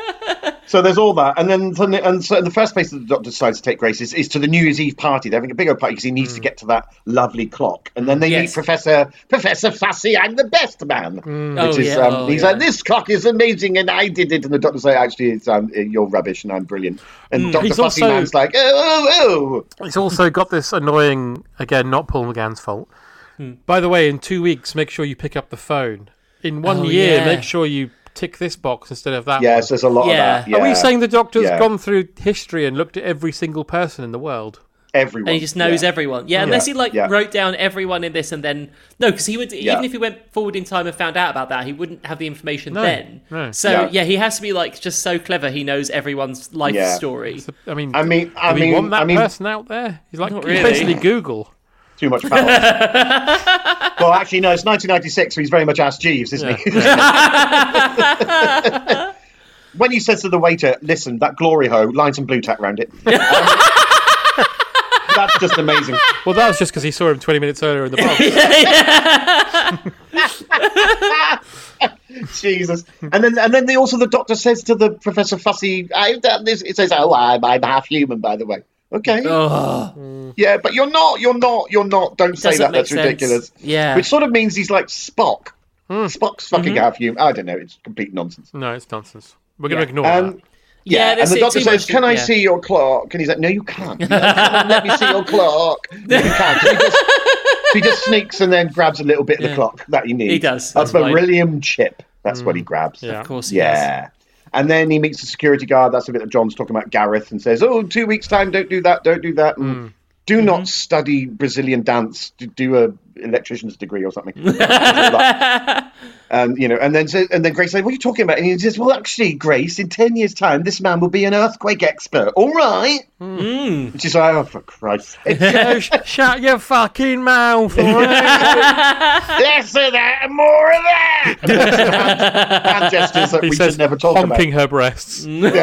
So there's all that, and then suddenly- and so the first place that the Doctor decides to take Grace is, is to the New Year's Eve party. They're having a big old party because he needs to get to that lovely clock, and then they meet Professor Professor Fussy. I'm the best man. Oh, Which is, yeah, um, oh, he's yeah. like, this clock is amazing, and I did it. And the Doctor say, actually, it's, um, you're rubbish, and I'm brilliant. And Doctor He's Fussy also- Man's like, oh, oh, oh. He's also got this annoying, again, not Paul McGann's fault. By the way, in two weeks, make sure you pick up the phone. In one Oh, year, yeah. make sure you tick this box instead of that. Yes, one. there's a lot Yeah. of that. Yeah. Are we saying the Doctor's Yeah. gone through history and looked at every single person in the world? everyone? And he just knows yeah. everyone. Yeah, unless he like yeah. wrote down everyone in this and then no, because he would Yeah. even if he went forward in time and found out about that, he wouldn't have the information No, then. no. So Yeah. yeah. he has to be like just so clever. He knows everyone's life Yeah. story. So, I mean, I mean- I do we mean- want that I mean- person out there? He's like Not he's really. basically Google. Too much power. well, actually, no. It's 1996, so he's very much Ask Jeeves, isn't he? when he says to the waiter, "Listen, that glory hole, line some blue tack round it." Um, that's just amazing. Well, that was just because he saw him 20 minutes earlier in the box. Jesus. And then, and then, the, also the doctor says to the Professor Fussy, "I've this." It says, "Oh, I'm, I'm half human, by the way." Okay. Oh, Yeah, but you're not. You're not. You're not. Don't say that. That's sense. ridiculous. Yeah. Which sort of means he's like Spock. Spock's fucking Mm-hmm. half human. I don't know. It's complete nonsense. no, it's nonsense. We're going Yeah. to ignore Um, that. Yeah, Yeah, and the doctor says, much- "Can I yeah. see your clock?" And he's like, "No, you can't. You can't. Let me see your clock." No, you can't. So he, just, so he just sneaks and then grabs a little bit of the clock that he needs. He does, That's that's fine. beryllium chip. That's what he grabs. Yeah. of course he does. And then he meets the security guard. That's the bit that John's talking about Gareth and says, "Oh, two weeks time. Don't do that. Don't do that." And do Mm-hmm. not study Brazilian dance. Do, do a electrician's degree or something. And you know, and then says, and then Grace said, "What are you talking about?" And he says, "Well, actually, Grace, in ten years' time, this man will be an earthquake expert. All right." Mm. And she's like, "Oh, for Christ's sake!" Shut your fucking mouth. Less of that and more of that. And then some hand, gestures that he we says, should never talk about. her breasts. Just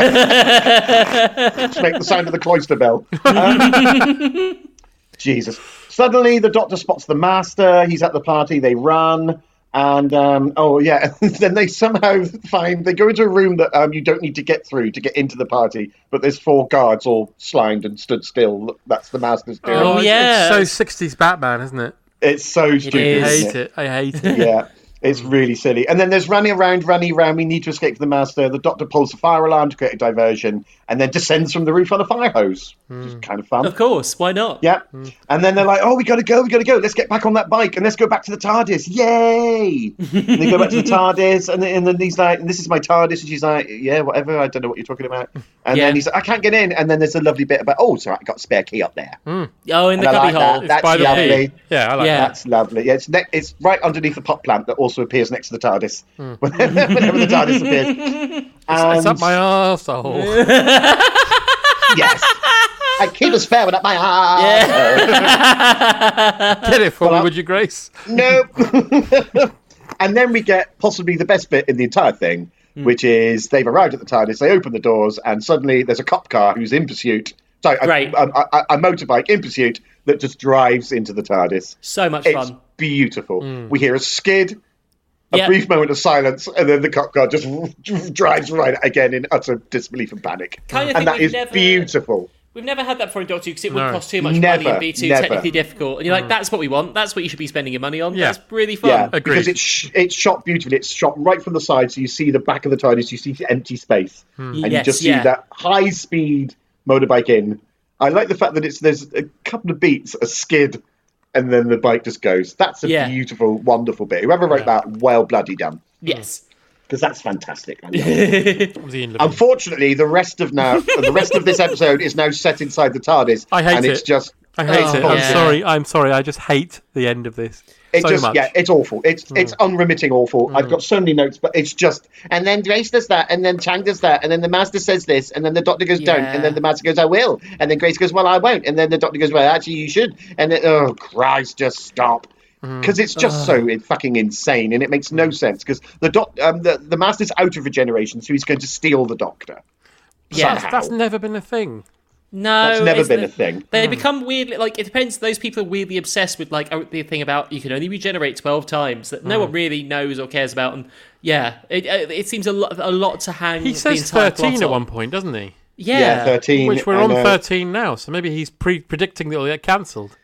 make the sound of the cloister bell. Um, Jesus. Suddenly, the doctor spots the master. He's at the party. They run. And, um, oh, yeah. then they somehow find, they go into a room that um, you don't need to get through to get into the party. But there's four guards all slimed and stood still. That's the master's doing. Oh, yeah. It's so 60s Batman, isn't it? It's so stupid. is. I hate it. I hate it. yeah. It's hmm. really silly. And then there's running around, running around. We need to escape from the master. The doctor pulls the fire alarm to create a diversion and then descends from the roof on a fire hose, which is hmm. kind of fun. Of course, why not? Yeah. Hmm. And then they're like, oh, we got to go, we got to go. Let's get back on that bike and let's go back to the TARDIS. Yay! and they go back to the TARDIS and then, and then he's like, this is my TARDIS. And she's like, yeah, whatever. I don't know what you're talking about. And Yeah. then he's like, I can't get in. And then there's a lovely bit about, oh, sorry, I got a spare key up there. Oh, in the And I cubby like that. That's by the lovely. Yeah, I like Yeah. that. That's lovely. Yeah, it's ne- it's right underneath the pot plant that also appears next to the TARDIS. Hmm. Whenever the TARDIS appears. It's And- up my arsehole. yes. I keep a spare one up my ass. Get it for Well, me, I- would you, Grace? No. and then we get possibly the best bit in the entire thing, Hmm. which is they've arrived at the TARDIS, they open the doors, and suddenly there's a cop car who's in pursuit. Sorry, a, Right. a, a, a motorbike in pursuit that just drives into the TARDIS. So much It's fun. beautiful. We hear a skid, a Yeah. brief moment of silence, and then the cop car just drives right again in utter disbelief and panic. Kind of and think that we've is never- beautiful. We've never had that before in Doctor Who because it would No. cost too much money and be too never. technically difficult. And you're like, that's what we want. That's what you should be spending your money on. Yeah. That's really fun. Yeah, Agreed. because it's sh- it's shot beautifully. It's shot right from the side, so you see the back of the TARDIS, you see the empty space, hmm. and you just see yeah. that high speed motorbike in. I like the fact that it's there's a couple of beats, a skid, and then the bike just goes. That's a Yeah. beautiful, wonderful bit. Whoever wrote that, well bloody done, Yes. because that's fantastic. I love it. Was he in Liverpool? Unfortunately, the rest of now, the rest of this episode is now set inside the TARDIS, I hate and it's it. just. I hate Oh, it. I'm yeah. sorry. I'm sorry. I just hate the end of this It so just much. yeah, it's awful. It's hmm. it's unremitting awful. I've hmm. got so many notes, but it's just and then Grace does that, and then Chang does that, and then the master says this, and then the doctor goes don't, and then the master goes I will, and then Grace goes well I won't, and then the doctor goes well actually you should, and then oh Christ just stop. Hmm. Because it's just so in- fucking insane, and it makes no sense. Because the doc, um, the the master's out of regeneration, so he's going to steal the doctor. Yeah. Somehow. That's never been a thing. No, That's never been the- a thing. They become weirdly like it depends. Those people are weirdly obsessed with like oh, the thing about you can only regenerate twelve times that no one really knows or cares about. And yeah, it uh, it seems a lot a lot to hang. He the says entire 13 plot at on. one point, doesn't he? Yeah, Yeah, thirteen. Which we're on 13 now, so maybe he's pre predicting that it'll get cancelled.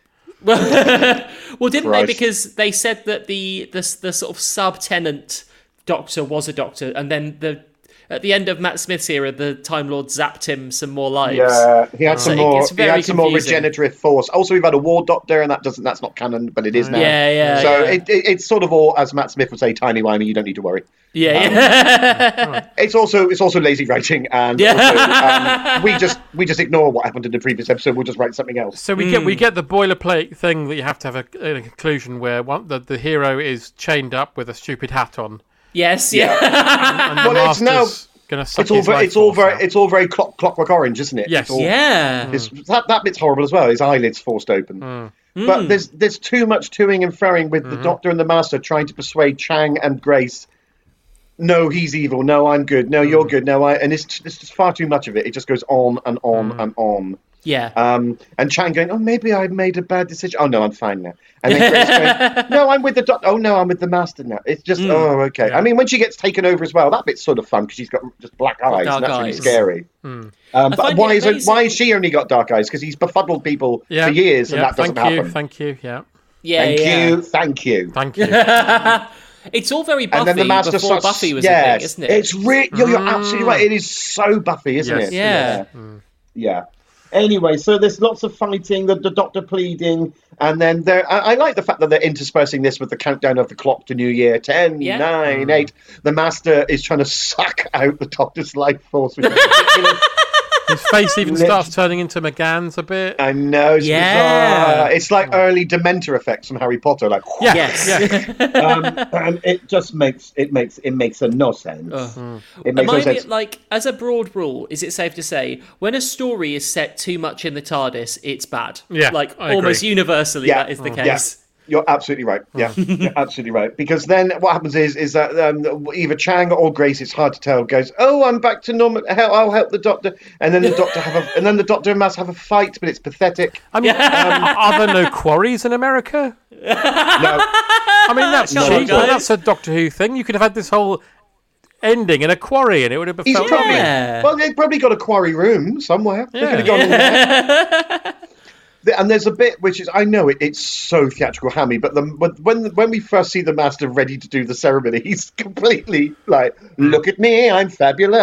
Well, didn't Christ. they? Because they said that the the the sort of subtenant doctor was a doctor, and then the at the end of Matt Smith's era, the Time Lord zapped him some more lives. Yeah, he had So some it more. gets He had some more regenerative force. Also, we've had a war doctor, and that doesn't. That's not canon, but it is now. Yeah, yeah, So yeah. It, it, it's sort of all, as Matt Smith would say, timey wimey. You don't need to worry. Yeah, yeah. It's also it's also lazy writing, and Yeah. also, um, we just we just ignore what happened in the previous episode. We'll just write something else. So we get Hmm. we get the boilerplate thing that you have to have a, a conclusion where one, the, the hero is chained up with a stupid hat on. Yes, yeah. And the Well, it's now- gonna suck It's all very, it's all very out. it's all very clock, clockwork orange, isn't it? Yes. It's all- yeah. It's, that, that bit's horrible as well. His eyelids forced open. Hmm. But there's there's too much toing and froing with Mm-hmm. the Doctor and the Master trying to persuade Chang and Grace. No, he's evil. No, I'm good. No, Mm. you're good. No, I. And it's it's just far too much of it. It just goes on and on Mm. and on. yeah. Um, and Chang going, oh, maybe I made a bad decision. Oh no, I'm fine now. And then Grace going, no, I'm with the Doctor. Oh no, I'm with the Master now. It's just, Mm. oh okay. I mean, when she gets taken over as well, that bit's sort of fun because she's got just black eyes. dark and that's really scary. Hmm. Um, but why it is it, why has she only got dark eyes? Because he's befuddled people yeah. for years, and yeah, that doesn't thank you, happen. Thank you. Yeah. yeah, Thank yeah. you, thank you. Thank you. It's all very Buffy and then the master before starts. Buffy was yes, a thing, isn't it? It's re- you're, you're mm. absolutely right. It is so Buffy, isn't Yes. it? Yeah. Mm. yeah. Anyway, so there's lots of fighting, the, the doctor pleading, and then there. I, I like the fact that they're interspersing this with the countdown of the clock to New Year: 10, Yeah. 9, mm. 8. The master is trying to suck out the doctor's life force, which is ridiculous. His face even Lit- starts turning into McGann's a bit. I know. It's Yeah. bizarre. It's like early Dementor effects from Harry Potter, like Yeah. Yes. Yeah. um, and it just makes it makes it makes a no sense. It makes Am no I sense. bit like, as a broad rule, is it safe to say when a story is set too much in the TARDIS, it's bad? Yeah, like I almost agree. universally, Yeah. that is the Yeah. case. You're absolutely right. Yeah, you're absolutely right. Because then what happens is is that um, either Chang or Grace, it's hard to tell, goes, "Oh, I'm back to normal. Hell, I'll help the doctor." And then the doctor have a, and then the doctor and Mass have a fight, but it's pathetic. I mean, are there no quarries in America? No, I mean, that's Come cheap. but. That's a Doctor Who thing. You could have had this whole ending in a quarry, and it would have he's probably Yeah. well. They've probably got a quarry room somewhere. They Yeah. could have gone in there. The- And there's a bit which is I know it, it's so theatrical hammy, but the, when when when we first see the master ready to do the ceremony, he's completely like, "Look at me, I'm fabulous."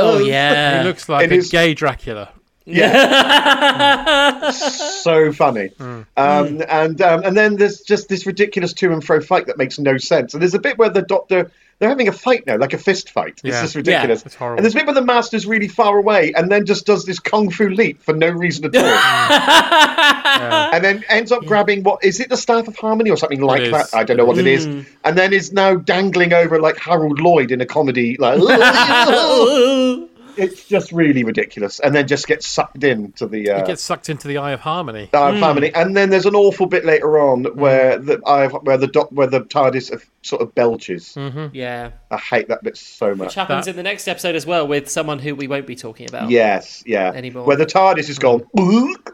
Oh yeah. He looks like It a is- gay Dracula. Yeah, so funny. Um, and um, and then there's just this ridiculous to and fro fight that makes no sense. And there's a bit where the doctor they're having a fight now, like a fist fight. It's Yeah. just ridiculous. Yeah, it's horrible. And there's a bit where the master's really far away and then just does this kung fu leap for no reason at all. And then ends up mm. grabbing what is it the staff of harmony or something like that? I don't know what it is. Mm. And then is now dangling over like Harold Lloyd in a comedy like it's just really ridiculous. And then just gets sucked into the uh, He gets sucked into the Eye of Harmony. Eye of Harmony, and then there's an awful bit later on mm. where the Eye of, where the doc, where the TARDIS sort of belches. Mm-hmm. Yeah. I hate that bit so much. Which happens That- in the next episode as well with someone who we won't be talking about. Yes, yeah. Anymore. Where the TARDIS is gone,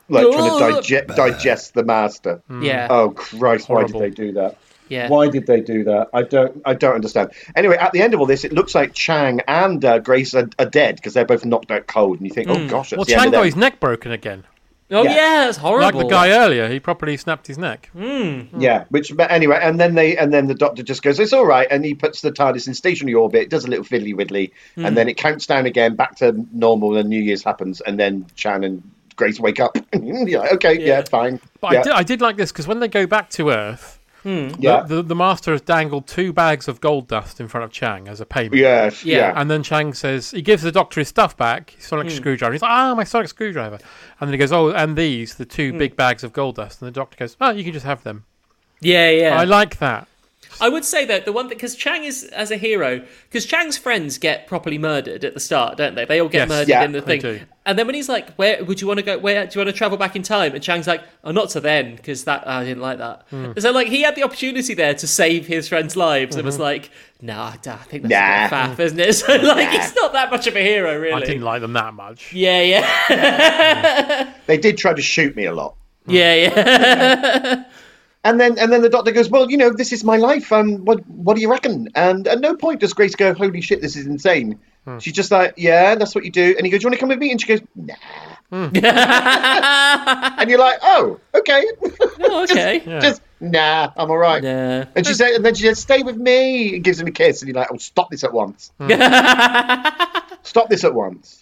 like trying to digest, digest the Master. Mm. Yeah. Oh Christ! Horrible. Why did they do that? Yeah. Why did they do that? I don't. I don't understand. Anyway, at the end of all this, it looks like Chang and uh, Grace are, are dead because they're both knocked out cold, and you think, oh hmm. gosh, that's Well, the end Chang of got them. his neck broken again. Oh Yeah. yeah, it's horrible. Like the guy earlier, he properly snapped his neck. Hmm. Hmm. Yeah, which but anyway, and then they and then the doctor just goes, "It's all right," and he puts the TARDIS in stationary orbit, does a little fiddly widdly, and then it counts down again back to normal, and New Year's happens, and then Chan and Grace wake up. You're okay, yeah, Yeah. fine. But yeah, I, did, I did like this because when they go back to Earth, Hmm. yeah, the, the, the Master has dangled two bags of gold dust in front of Chang as a payment. yes, Yeah. yeah. And then Chang says, he gives the doctor his stuff back, his sonic hmm. screwdriver. He's like, ah, my sonic screwdriver. And then he goes, oh, and these, the two hmm. big bags of gold dust. And the doctor goes, oh, you can just have them. Yeah, yeah. I like that. I would say that the one thing because Chang is as a hero because Chang's friends get properly murdered at the start, don't they? They all get Yes. murdered Yeah, in the thing. And then when he's like, "Where would you want to go? Where do you want to travel back in time?" and Chang's like, "Oh, not to then, because that I didn't like that." Hmm. So like he had the opportunity there to save his friends' lives, and was Mm-hmm. like, "Nah, I think that's a Nah. bit faff, isn't it?" So like he's not that much of a hero, really. I didn't like them that much. Yeah, yeah, They did try to shoot me a lot. yeah, yeah. And then and then the doctor goes, Well, you know, this is my life. Um what what do you reckon? And at no point does Grace go, Holy shit, this is insane. Hmm. She's just like, Yeah, that's what you do. And he goes, You want to come with me? And she goes, Nah. Hmm. and you're like, Oh, okay. oh, okay. Just nah, I'm all right. Yeah. And she said, and then she says, "Stay with me," and gives him a kiss, and you're like, "Oh, stop this at once! Hmm. stop this at once!"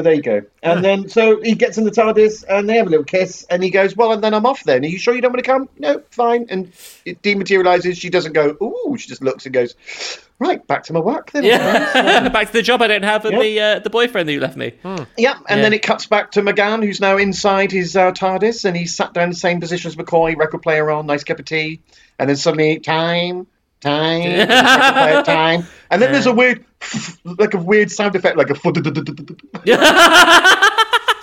But there you go. And then so he gets in the TARDIS, and they have a little kiss, and he goes, "Well, and then I'm off. Then are you sure you don't want to come? No, fine." And it dematerializes. She doesn't go, "Ooh," she just looks and goes, "Right, back to my work then." Yeah. Back to the job I don't have and Yep. the uh, the boyfriend that you left me. Yeah, and Yeah. then it cuts back to McGann, who's now inside his uh, TARDIS, and he's sat down in the same position as McCoy, record player on, nice cup of tea, and then suddenly time, time, record time, and then there's a weird, like a weird sound effect, like a,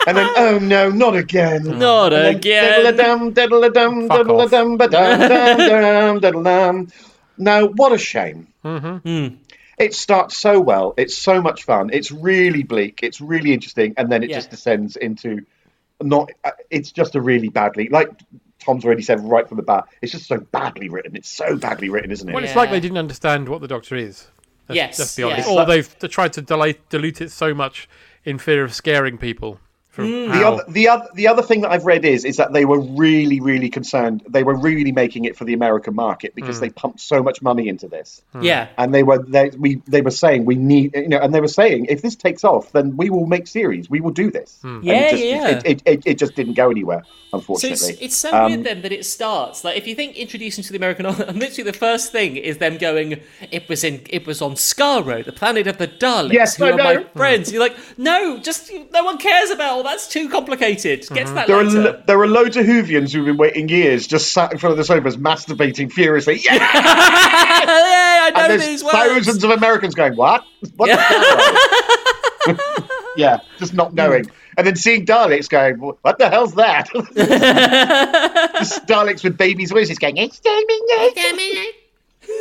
and then oh no, not again, Not again. diddle-a-dum, diddle-a-dum, Fuck off. diddle-a-dum, ba-dum, dum-dum, diddle-dum. Now, what a shame. It starts so well. It's so much fun. It's really bleak. It's really interesting, and then it Yeah. just descends into not. uh, It's just a really badly, like Tom's already said right from the bat. It's just so badly written. It's so badly written, isn't it? Well, it's like they didn't understand what the Doctor is. Let's, Yes, let's be honest. It's Or they've tried to delay, dilute it so much in fear of scaring people. From Mm. The other, the other, the other thing that I've read is is that they were really, really concerned. They were really making it for the American market because they pumped so much money into this. Yeah. and they were they we they were saying we need you know and they were saying if this takes off then we will make series we will do this And Yeah, it just, yeah. It, it, it, it just didn't go anywhere So unfortunately it's, it's so Um, weird then that it starts like if you think introducing to the American, literally the first thing is them going. It was in. It was on Skaro, the planet of the Daleks, Yes, who I are my know. friends. You're like, no, just no one cares about all. That's too complicated. Get to that there are later. lo- there are loads of Whovians who've been waiting years just sat in front of the sofas masturbating furiously yeah yeah, I know and there's these words. thousands of Americans going what what the hell?" yeah just not knowing and then seeing Daleks going what the hell's that Just Daleks with babies' voices going "Exterminate."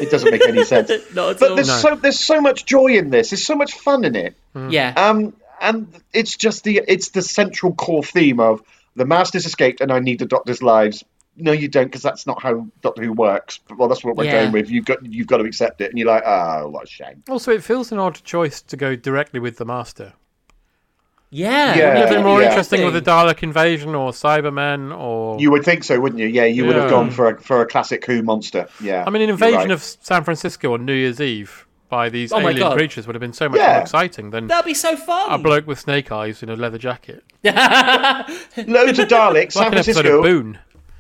it doesn't make any sense Not at but all. there's so there's so much joy in this. There's so much fun in it. yeah. Um, and it's just the it's the central core theme of the Master's escaped, and I need the Doctor's lives. No, you don't, because that's not how Doctor Who works. But, well, that's what we're Yeah. going with. You've got you've got to accept it, and you're like, oh, what a shame. Also, it feels an odd choice to go directly with the Master. Yeah, Yeah, Would it be more yeah. interesting with the Dalek invasion or Cybermen or? You would think so, wouldn't you? Yeah, you would have gone for a, for a classic Who monster. Yeah. I mean, an invasion right. of San Francisco on New Year's Eve by these Oh my alien creatures would have been so much Yeah. more exciting than That'd be so fun. a bloke with snake eyes in a leather jacket. loads of Daleks, San like an Francisco. of Boone.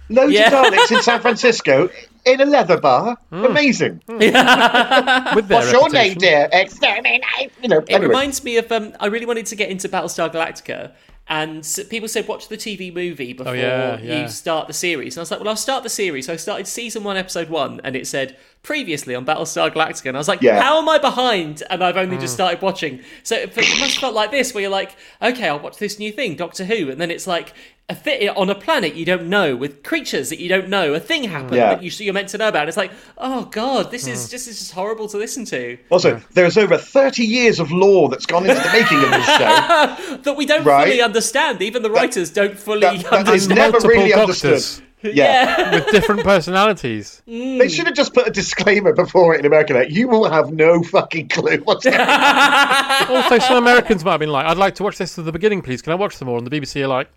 Loads Yeah. of Daleks in San Francisco in a leather bar. Amazing. With their What's your name, reputation. dear? Exterminate. You know. It anyway. reminds me of um, I really wanted to get into Battlestar Galactica, and people said watch the TV movie before Oh, yeah, yeah. you start the series. And I was like, well, I'll start the series. So I started season one, episode one, and it said previously on Battlestar Galactica, and I was like, Yeah. how am I behind? And I've only Hmm. just started watching. So it, it must have felt like this, where you're like, okay, I'll watch this new thing, Doctor Who, and then it's like. A thi- on a planet you don't know, with creatures that you don't know, a thing happened Yeah. that you, you're meant to know about. It's like, oh god, this is just this is horrible to listen to. Also, there's over 30 years of lore that's gone into the making of this show. that we don't Right. fully understand. Even the writers don't fully that- that understand. is never really doctors understood. Yeah. with different personalities. Mm. They should have just put a disclaimer before it in America that you will have no fucking clue what's going on. Also, some Americans might have been like, "I'd like to watch this to the beginning, please. Can I watch them all?" And the BBC are like,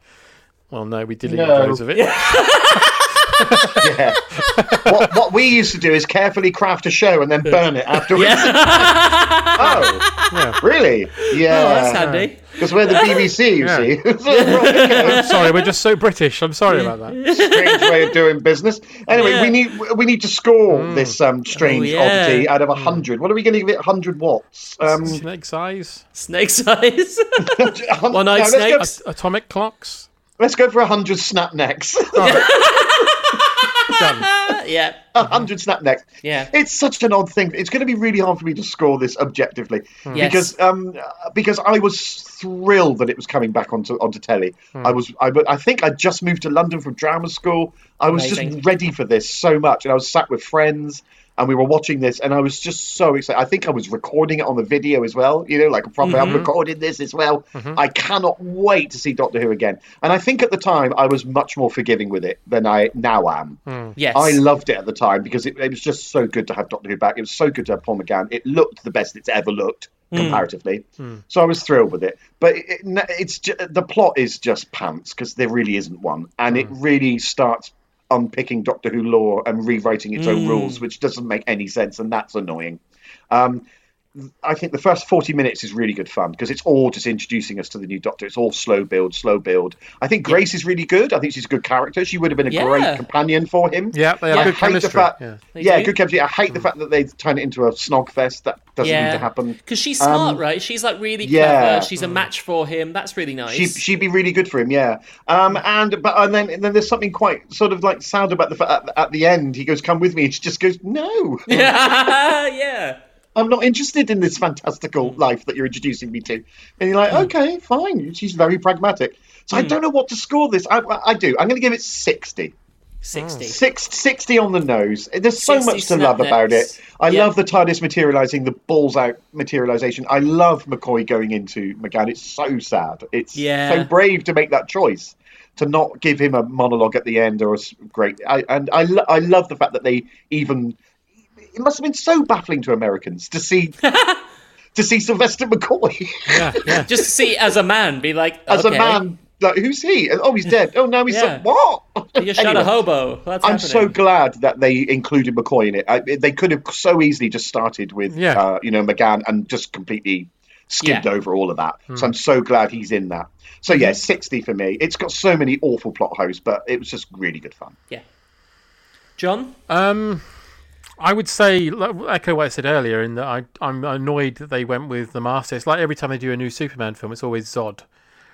"Well, no, we deleted No. loads of it." Yeah. what, what we used to do is carefully craft a show and then burn it afterwards. oh, really? Yeah. Oh, that's handy. Because we're the BBC, you Yeah. see. So, right, okay. sorry, we're just so British. I'm sorry about that. strange way of doing business. Anyway, Yeah. we need we need to score this um, strange Oh, yeah. oddity out of hundred. What are we going to give it? Hundred watts. Um, Snake size, Snake size. One One-eyed snakes. atomic clocks. Let's go for hundred snap necks. Done. yeah. A mm-hmm. hundred snap necks. Yeah. It's such an odd thing. It's going to be really hard for me to score this objectively hmm. Yes. because um because I was thrilled that it was coming back onto onto telly. Hmm. I was I, I think I just moved to London from drama school. I was Amazing. just ready for this so much, and I was sat with friends. And we were watching this, and I was just so excited. I think I was recording it on the video as well. You know, like a proper. I'm mm-hmm. recording this as well. Mm-hmm. I cannot wait to see Doctor Who again. And I think at the time I was much more forgiving with it than I now am. Mm. Yes. I loved it at the time because it, it was just so good to have Doctor Who back. It was so good to have Paul McGann. It looked the best it's ever looked mm. comparatively. Mm. So I was thrilled with it. But it, it- it's ju- the plot is just pants because there really isn't one, and it really starts unpicking Doctor Who lore and rewriting its own rules, which doesn't make any sense, and that's annoying. Um, I think the first 40 minutes is really good fun because it's all just introducing us to the new Doctor. It's all slow build, slow build. I think Grace is really good. I think she's a good character. She would have been a Yeah. great companion for him. Yeah, they have I good hate the chemistry. fact, Yeah. Yeah, good chemistry. I hate the fact that they turn it into a snog fest. That doesn't need to happen. Because she's smart, Um, right? She's like really yeah. clever. She's a match for him. That's really nice. She she'd be really good for him, yeah. Um, and but and then and then there's something quite sort of like sad about the fact at, at the end he goes, "Come with me," and she just goes, "No, yeah, yeah. I'm not interested in this fantastical mm. life that you're introducing me to." And you're like, mm. "Okay, fine." She's very pragmatic. So I mm. don't know what to score this. I, I do. I'm going to give it sixty. 60. Six, 60 on the nose. There's so much to love snap about it. I Yeah. love the TARDIS materializing, the balls out materialization. I love McCoy going into McGann. It's so sad. It's Yeah. so brave to make that choice to not give him a monologue at the end or a s- great. I, and I, lo- I love the fact that they even. It must have been so baffling to Americans to see. To see Sylvester McCoy Yeah, yeah. Just to see as a man, be like, as okay, a man, like who's he? Oh, he's dead. Oh, now he's Yeah. like, what? You shot Anyway. a hobo. That's I'm happening. so glad that they included McCoy in it. I, they could have so easily just started with, Yeah. uh, you know, McGann and just completely skimmed Yeah. over all of that. So I'm so glad he's in that. So yeah, 60 for me. It's got so many awful plot holes, but it was just really good fun. Yeah. John? Um, I would say like, echo what I said earlier in that I, I'm annoyed that they went with the Master. It's like every time they do a new Superman film, it's always Zod.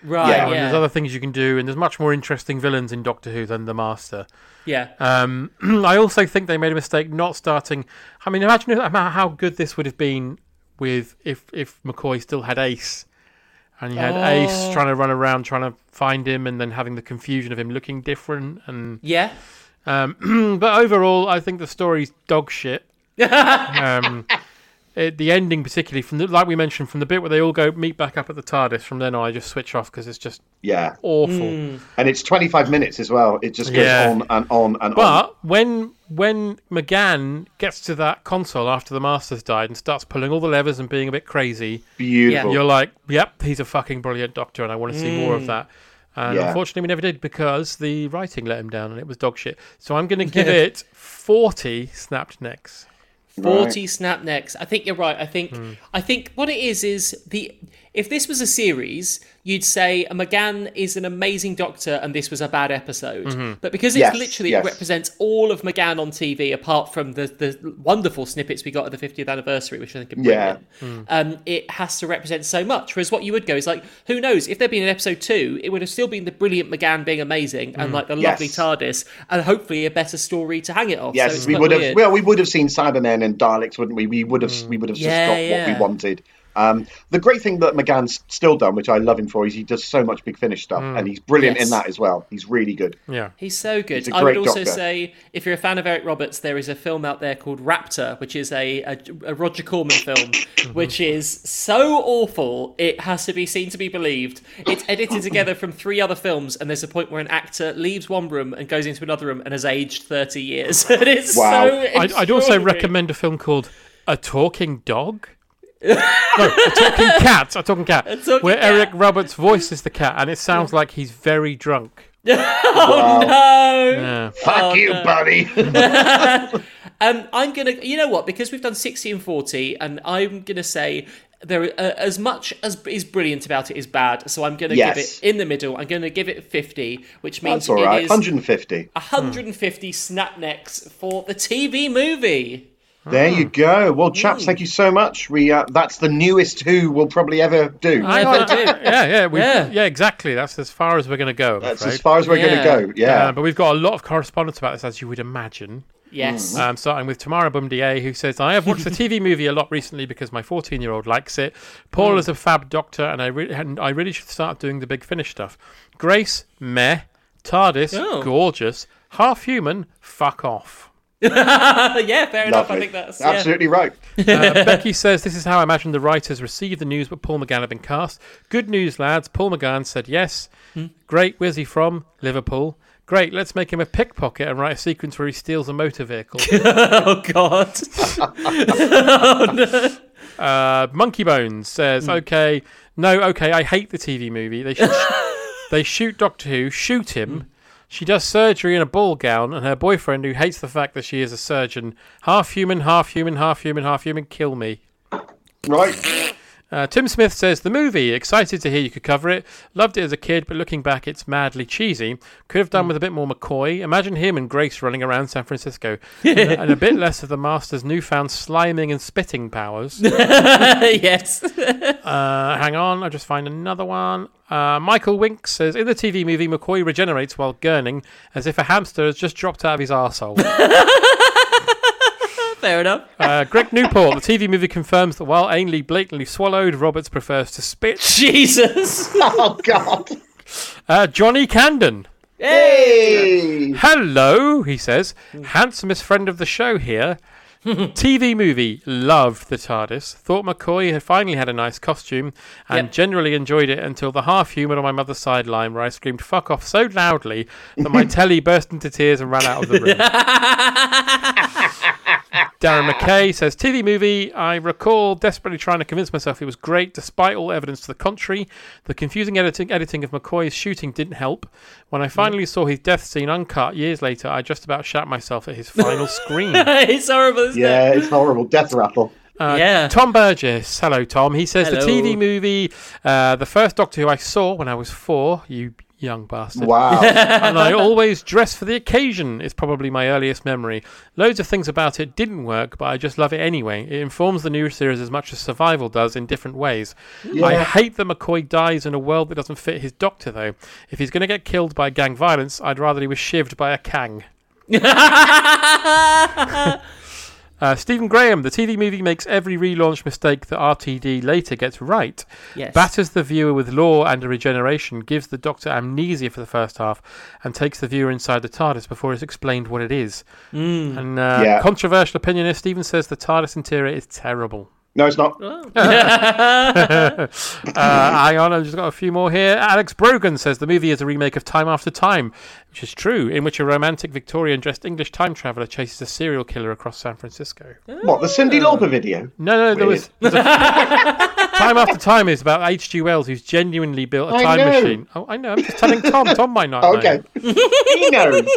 Right, Yeah, yeah. There's other things you can do, and there's much more interesting villains in Doctor Who than the Master. yeah. Um, I also think they made a mistake not starting. I mean, imagine how how good this would have been with if if McCoy still had Ace, and you had Ace trying to run around trying to find him, and then having the confusion of him looking different. And yeah. Um, but overall, I think the story's dog shit. um, it, the ending, particularly from the, like we mentioned, from the bit where they all go meet back up at the TARDIS. From then on, I just switch off because it's just Yeah. awful. Hmm. And it's 25 minutes as well. It just goes Yeah. on and on and on. But when when McGann gets to that console after the Masters died and starts pulling all the levers and being a bit crazy, Beautiful. you're like, "Yep, he's a fucking brilliant Doctor," and I want to see more of Mm. that. And Yeah. unfortunately, we never did because the writing let him down, and it was dog shit. So I'm going to give it forty snapped necks. 40 snap necks. I think you're right. I think Hmm. I think what it is is the if this was a series, you'd say McGann is an amazing doctor and this was a bad episode. Mhm. But because it's Yes, literally yes. represents all of McGann on TV apart from the the wonderful snippets we got at the 50th anniversary, which I think are Yeah. brilliant. Um, it has to represent so much. Whereas what you would go is like, who knows? If there'd been an episode two, it would have still been the brilliant McGann being amazing and Mm. like the Yes. lovely TARDIS and hopefully a better story to hang it off. so Yes, it's we quite would have. Well, we would have seen Cybermen and Daleks, wouldn't we? We would have. We would have just Yeah, got what we wanted. Um, the great thing that McGann's still done, which I love him for, is he does so much big finish stuff, Mm. and he's brilliant Yes. in that as well. He's really good. Yeah. He's so good. He's a I would also doctor. say, if you're a fan of Eric Roberts, there is a film out there called Raptor, which is a, a, a Roger Corman film, which is so awful it has to be seen to be believed. It's edited together from three other films, and there's a point where an actor leaves one room and goes into another room and has aged 30 years. and it's Wow. so I'd, I'd also recommend a film called A Talking Dog. No, a talking cat. A talking cat. talking where cat. Eric Roberts voices the cat, and it sounds like he's very drunk. oh no! Yeah. Fuck Oh, you, no. buddy. Um, I'm gonna, you know what? Because we've done sixty and forty, and I'm gonna say there uh, as much as is brilliant about it is bad. So I'm gonna give it in the middle. I'm gonna give it fifty, which means That's all right. it is 150. 150 snap necks for the TV movie. There you go. Well, chaps, Mm. thank you so much. We uh, that's the newest Who we'll probably ever do. Hang Never on. yeah, yeah, we, Yeah. yeah, exactly. That's as far as we're going to go. I'm That's afraid. as far as we're Yeah. going to go. Yeah. Uh, but we've got a lot of correspondence about this, as you would imagine. Yes. Um, starting with Tamara Bumdier, who says, I have watched the TV movie a lot recently because my 14 year old likes it. Paul Hmm. is a fab doctor, and I, re- and I really should start doing the big finish stuff. Grace, meh. TARDIS, Oh. gorgeous. Half human, fuck off. yeah, fair enough. I think that's yeah. Absolutely right. Uh, Becky says, This is how I imagine the writers received the news, but Paul McGann had been cast. Good news, lads. Paul McGann said yes. Hmm. Great. Where's he from? Liverpool. Great. Let's make him a pickpocket and write a sequence where he steals a motor vehicle. Oh God. Oh Uh, Monkey Bones says, "Okay, no, okay, I hate the TV movie. They should they shoot Doctor Who, shoot him. She does surgery in a ball gown, and her boyfriend, who hates the fact that she is a surgeon, half human, half human, half human, half human, kill me." Right. Uh, Tim Smith says the movie. Excited to hear you could cover it. Loved it as a kid, but looking back, it's madly cheesy. Could have done with a bit more McCoy. Imagine him and Grace running around San Francisco, and a bit less of the Master's newfound sliming and spitting powers. yes. Uh, hang on, I'll just find another one. Uh, Michael Wink says In the TV movie, McCoy regenerates while gurning as if a hamster has just dropped out of his arsehole. Fair enough. uh, Greg Newport, the TV movie confirms that while Ainley blatantly swallowed, Roberts prefers to spit. Jesus. Oh God. Uh, Johnny Candon. Hey. Hello, he says. Handsomest friend of the show here. TV movie, loved the TARDIS. Thought McCoy had finally had a nice costume and Yep. generally enjoyed it until the half human on my mother's sideline where I screamed fuck off so loudly that my telly burst into tears and ran out of the room. Darren McKay says TV movie. I recall desperately trying to convince myself it was great, despite all evidence to the contrary. The confusing editing editing of McCoy's shooting didn't help. When I finally saw his death scene uncut years later, I just about shat myself at his final scream. it's horrible, isn't Yeah, it? it's horrible. Death rattle. Uh, Yeah. Tom Burgess. Hello, Tom. He says Hello. the TV movie, uh, the first Doctor Who I saw when I was four. You young bastard. Wow. and I always dress for the occasion is probably my earliest memory. Loads of things about it didn't work, but I just love it anyway. It informs the new series as much as Survival does in different ways. I hate that McCoy dies in a world that doesn't fit his doctor, though. If he's going to get killed by gang violence, I'd rather he was shivved by a Kang. Uh, Stephen Graham, the TV movie makes every relaunch mistake that RTD later gets right. Yes. Batters the viewer with lore and a regeneration, gives the Doctor amnesia for the first half, and takes the viewer inside the TARDIS before it's explained what it is. Mm. And uh, Yeah. controversial opinionist Stephen says the TARDIS interior is terrible. No, it's not. uh, hang on, I've just got a few more here. Alex Brogan says the movie is a remake of Time After Time, which is true, in which a romantic Victorian dressed English time traveller chases a serial killer across San Francisco. What, the Cyndi Lauper video? No, no, there was. Weird. there's a- time After Time is about H.G. Wells, who's genuinely built a time know. machine. Oh, I know. I'm just telling Tom. Tom might not know. Okay. he knows.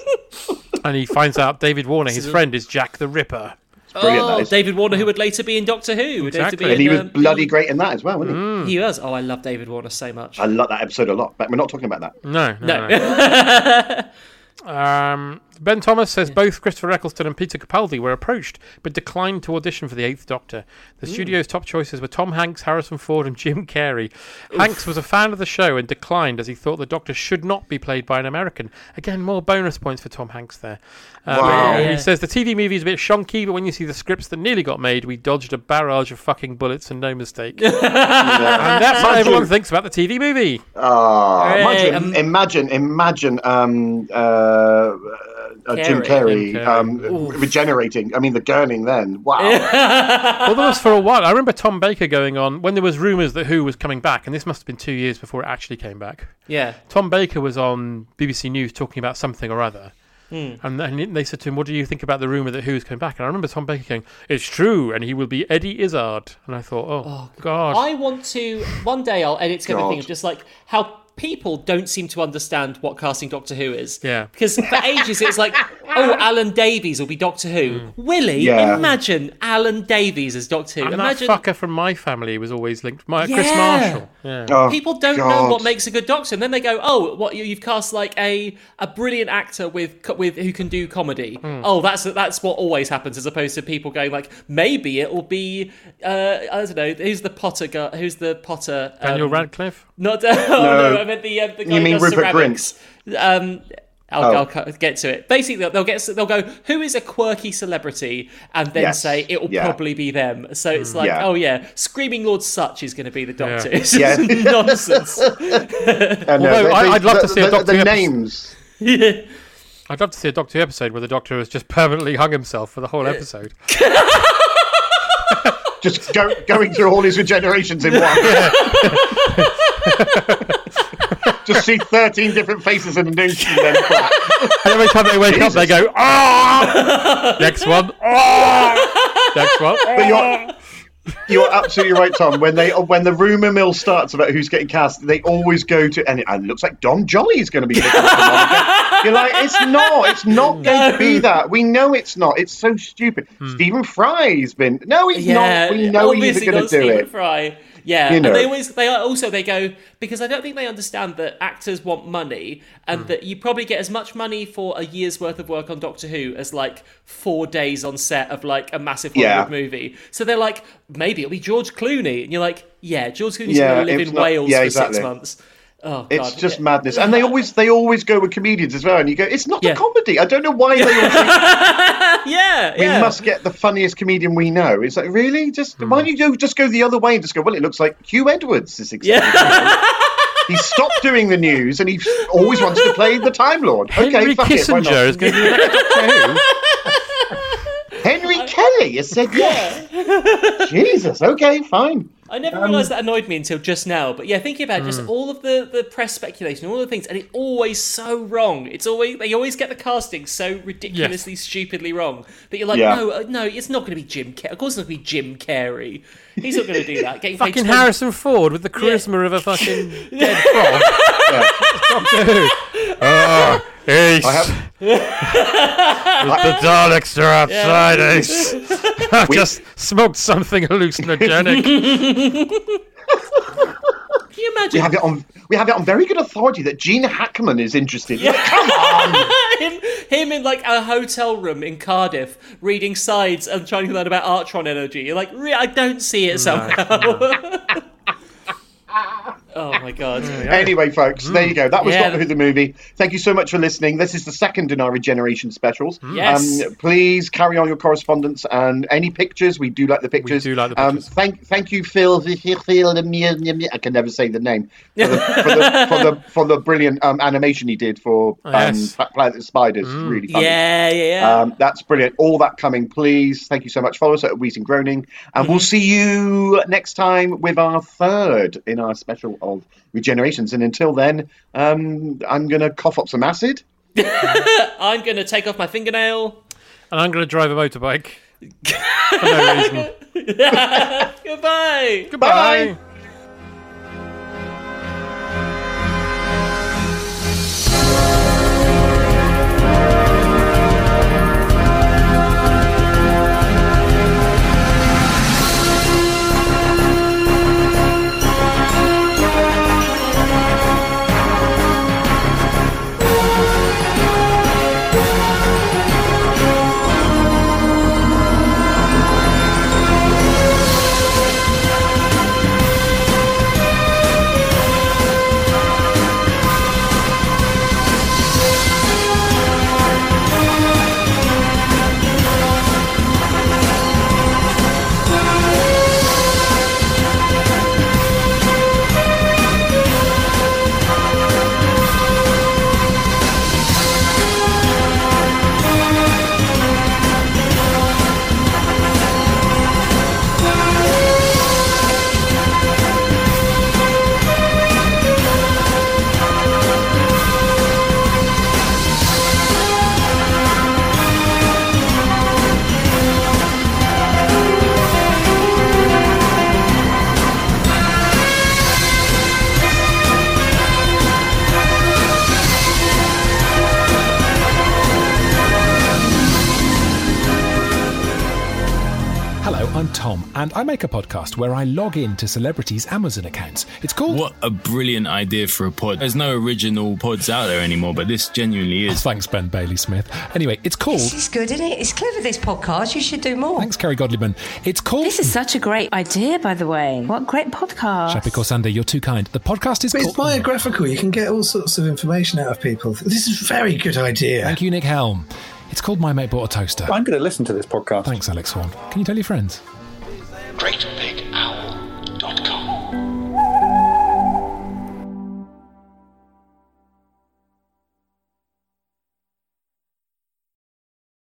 And he finds out David Warner, his friend, is Jack the Ripper. Brilliant, oh, that is. David Warner, who would later be in Doctor Who. would later Exactly. be And he was um, bloody great in that as well, wasn't he? Mm. He was. Oh, I love David Warner so much. I love that episode a lot, but we're not talking about that. No, no. No. no. Um, ben Thomas says both Christopher Eccleston and Peter Capaldi were approached but declined to audition for the Eighth Doctor. The studio's top choices were Tom Hanks, Harrison Ford, and Jim Carrey. Hanks was a fan of the show and declined as he thought the Doctor should not be played by an American. Again, more bonus points for Tom Hanks there. Um, Wow. He says the TV movie is a bit shonky, but when you see the scripts that nearly got made, we dodged a barrage of fucking bullets and no mistake. and that's what everyone thinks about the TV movie. Ah, Hey, mind you, um, imagine, imagine, um, uh, uh, Jim Carrey. Carrey, Jim Carrey. um, regenerating. I mean, the gurning then. Wow. well, there was for a while. I remember Tom Baker going on when there was rumours that Who was coming back, and this must have been two years before it actually came back. yeah. Tom Baker was on BBC News talking about something or other. Hmm. And then they said to him, "What do you think about the rumor that Who's coming back?" And I remember Tom Baker going, "It's true, and he will be Eddie Izzard." And I thought, "Oh, God, I want to one day I'll edit together a thing of just like how people don't seem to understand what casting Doctor Who is. Yeah. Because for ages it's like, oh, Alan Davies will be Doctor Who. Willie, Yeah. imagine Alan Davies as Doctor Who. and imagine that fucker from my family was always linked. My Chris Marshall. Yeah. Oh, people don't know what makes a good Doctor, and then they go, "Oh, what you, you've cast like a a brilliant actor with with who can do comedy." Hmm. Oh, that's that's what always happens, as opposed to people going like, "Maybe it will be uh, I don't know, who's the Potter guy? Who's the Potter? Daniel um, Radcliffe. Not oh, no. I meant the uh, the guy You mean does Rupert ceramics. Um, I'll, Oh. I'll get to it. Basically, they'll, they'll get they'll go who is a quirky celebrity, and then Yes. say it will Yeah. probably be them. So it's like, Yeah. oh yeah, Screaming Lord Sutch is going to be the Doctor. It's Yeah. just nonsense. And, uh, Although they- I- they- I'd love the, to see a the, Doctor the Who episode. names. I'd love to see a Doctor Who episode where the Doctor has just permanently hung himself for the whole episode. Just go, going through all his regenerations in one. Just see 13 different faces in a noose and then clap. And every time they wake up, they go, "Ah!" Next one, "Ah!" Next one. But you're, you're absolutely right, Tom. When they when the rumor mill starts about who's getting cast, they always go to and it, and it looks like Dom Joly is going to be. picking up the You're like, it's not. It's not going to be that. We know it's not. It's so stupid. Stephen Fry's been. No, he's not. We know he's going to not do Stephen it. Fry. Yeah, You and they always they are also they go because I don't think they understand that actors want money and mm. that you probably get as much money for a year's worth of work on Doctor Who as like four days on set of like a massive Hollywood Yeah. movie. So they're like, maybe it'll be George Clooney, and you're like, yeah, George Clooney's Yeah, going to live in not- Wales yeah, for exactly. six months. Oh, God. It's just Yeah. madness, and they always they always go with comedians as well. And you go, it's not Yeah. a comedy. I don't know why they all think yeah, we yeah. must get the funniest comedian we know. It's like really, just why hmm. don't you just go the other way and just go? Well, it looks like Huw Edwards is exactly. Yeah. he stopped doing the news, and he always wants to play the Time Lord. Okay, Henry fuck it, why Kissinger not? is going to be next Doctor Who. Henry Kelly has said yes. Jesus. Okay, fine. I never Um, realised that annoyed me until just now. But yeah, thinking about it, just all of the, the press speculation, all the things, and it's always so wrong. It's always they always get the casting so ridiculously, stupidly wrong that you're like, Yeah. no, uh, no, it's not going to be Jim. Carrey. Of course, it's not going to be Jim Carrey. He's not going to do that. Getting paid Fucking 20 Harrison Ford with the charisma of a fucking dead frog. Doctor Who. Oh, Ace. I have. the Daleks are outside, Ace. I've just smoked something hallucinogenic. Can you imagine? We imagine have it on. We have it on very good authority that Gene Hackman is interested. Like, Come on. him, him in like a hotel room in Cardiff reading sides and trying to learn about Artron energy? You're like, re- I don't see it somehow. Oh my god. Anyway, folks, there you go. That was Yeah. Doctor Who the movie. Thank you so much for listening. This is the second in our regeneration specials. Yes. Um, please carry on your correspondence and any pictures. We do like the pictures. We do like the Um, pictures. thank, thank you, Phil. I can never say the name for the for the, for the, for the brilliant um, animation he did for um, Yes. Planet of the Spiders. Really funny. Yeah, yeah, yeah. Um, that's brilliant. All that coming, please. Thank you so much. Follow us at Wheezing Groaning, and Mm-hmm. we'll see you next time with our third in our special of regenerations. And until then, um, I'm going to cough up some acid. I'm gonna take off my fingernail. And I'm going to drive a motorbike. For no reason. Goodbye. Goodbye. Hello, and I make a podcast where I log in to celebrities' Amazon accounts. It's called. What a brilliant idea for a pod. There's no original pods out there anymore, but this genuinely is. Oh, thanks, Ben Bailey Smith. Anyway, it's called. This is good, isn't it? It's clever, this podcast. You should do more. Thanks, Kerry Godliman. It's called. This is such a great idea, by the way. What great podcast. Shappi Khorsandi, you're too kind. The podcast is But called. it's biographical. You can get all sorts of information out of people. This is a very good idea. Thank you, Nick Helm. It's called My Mate Bought a Toaster. I'm going to listen to this podcast. Thanks, Alex Horne. Can you tell your friends? greatbigowl.com.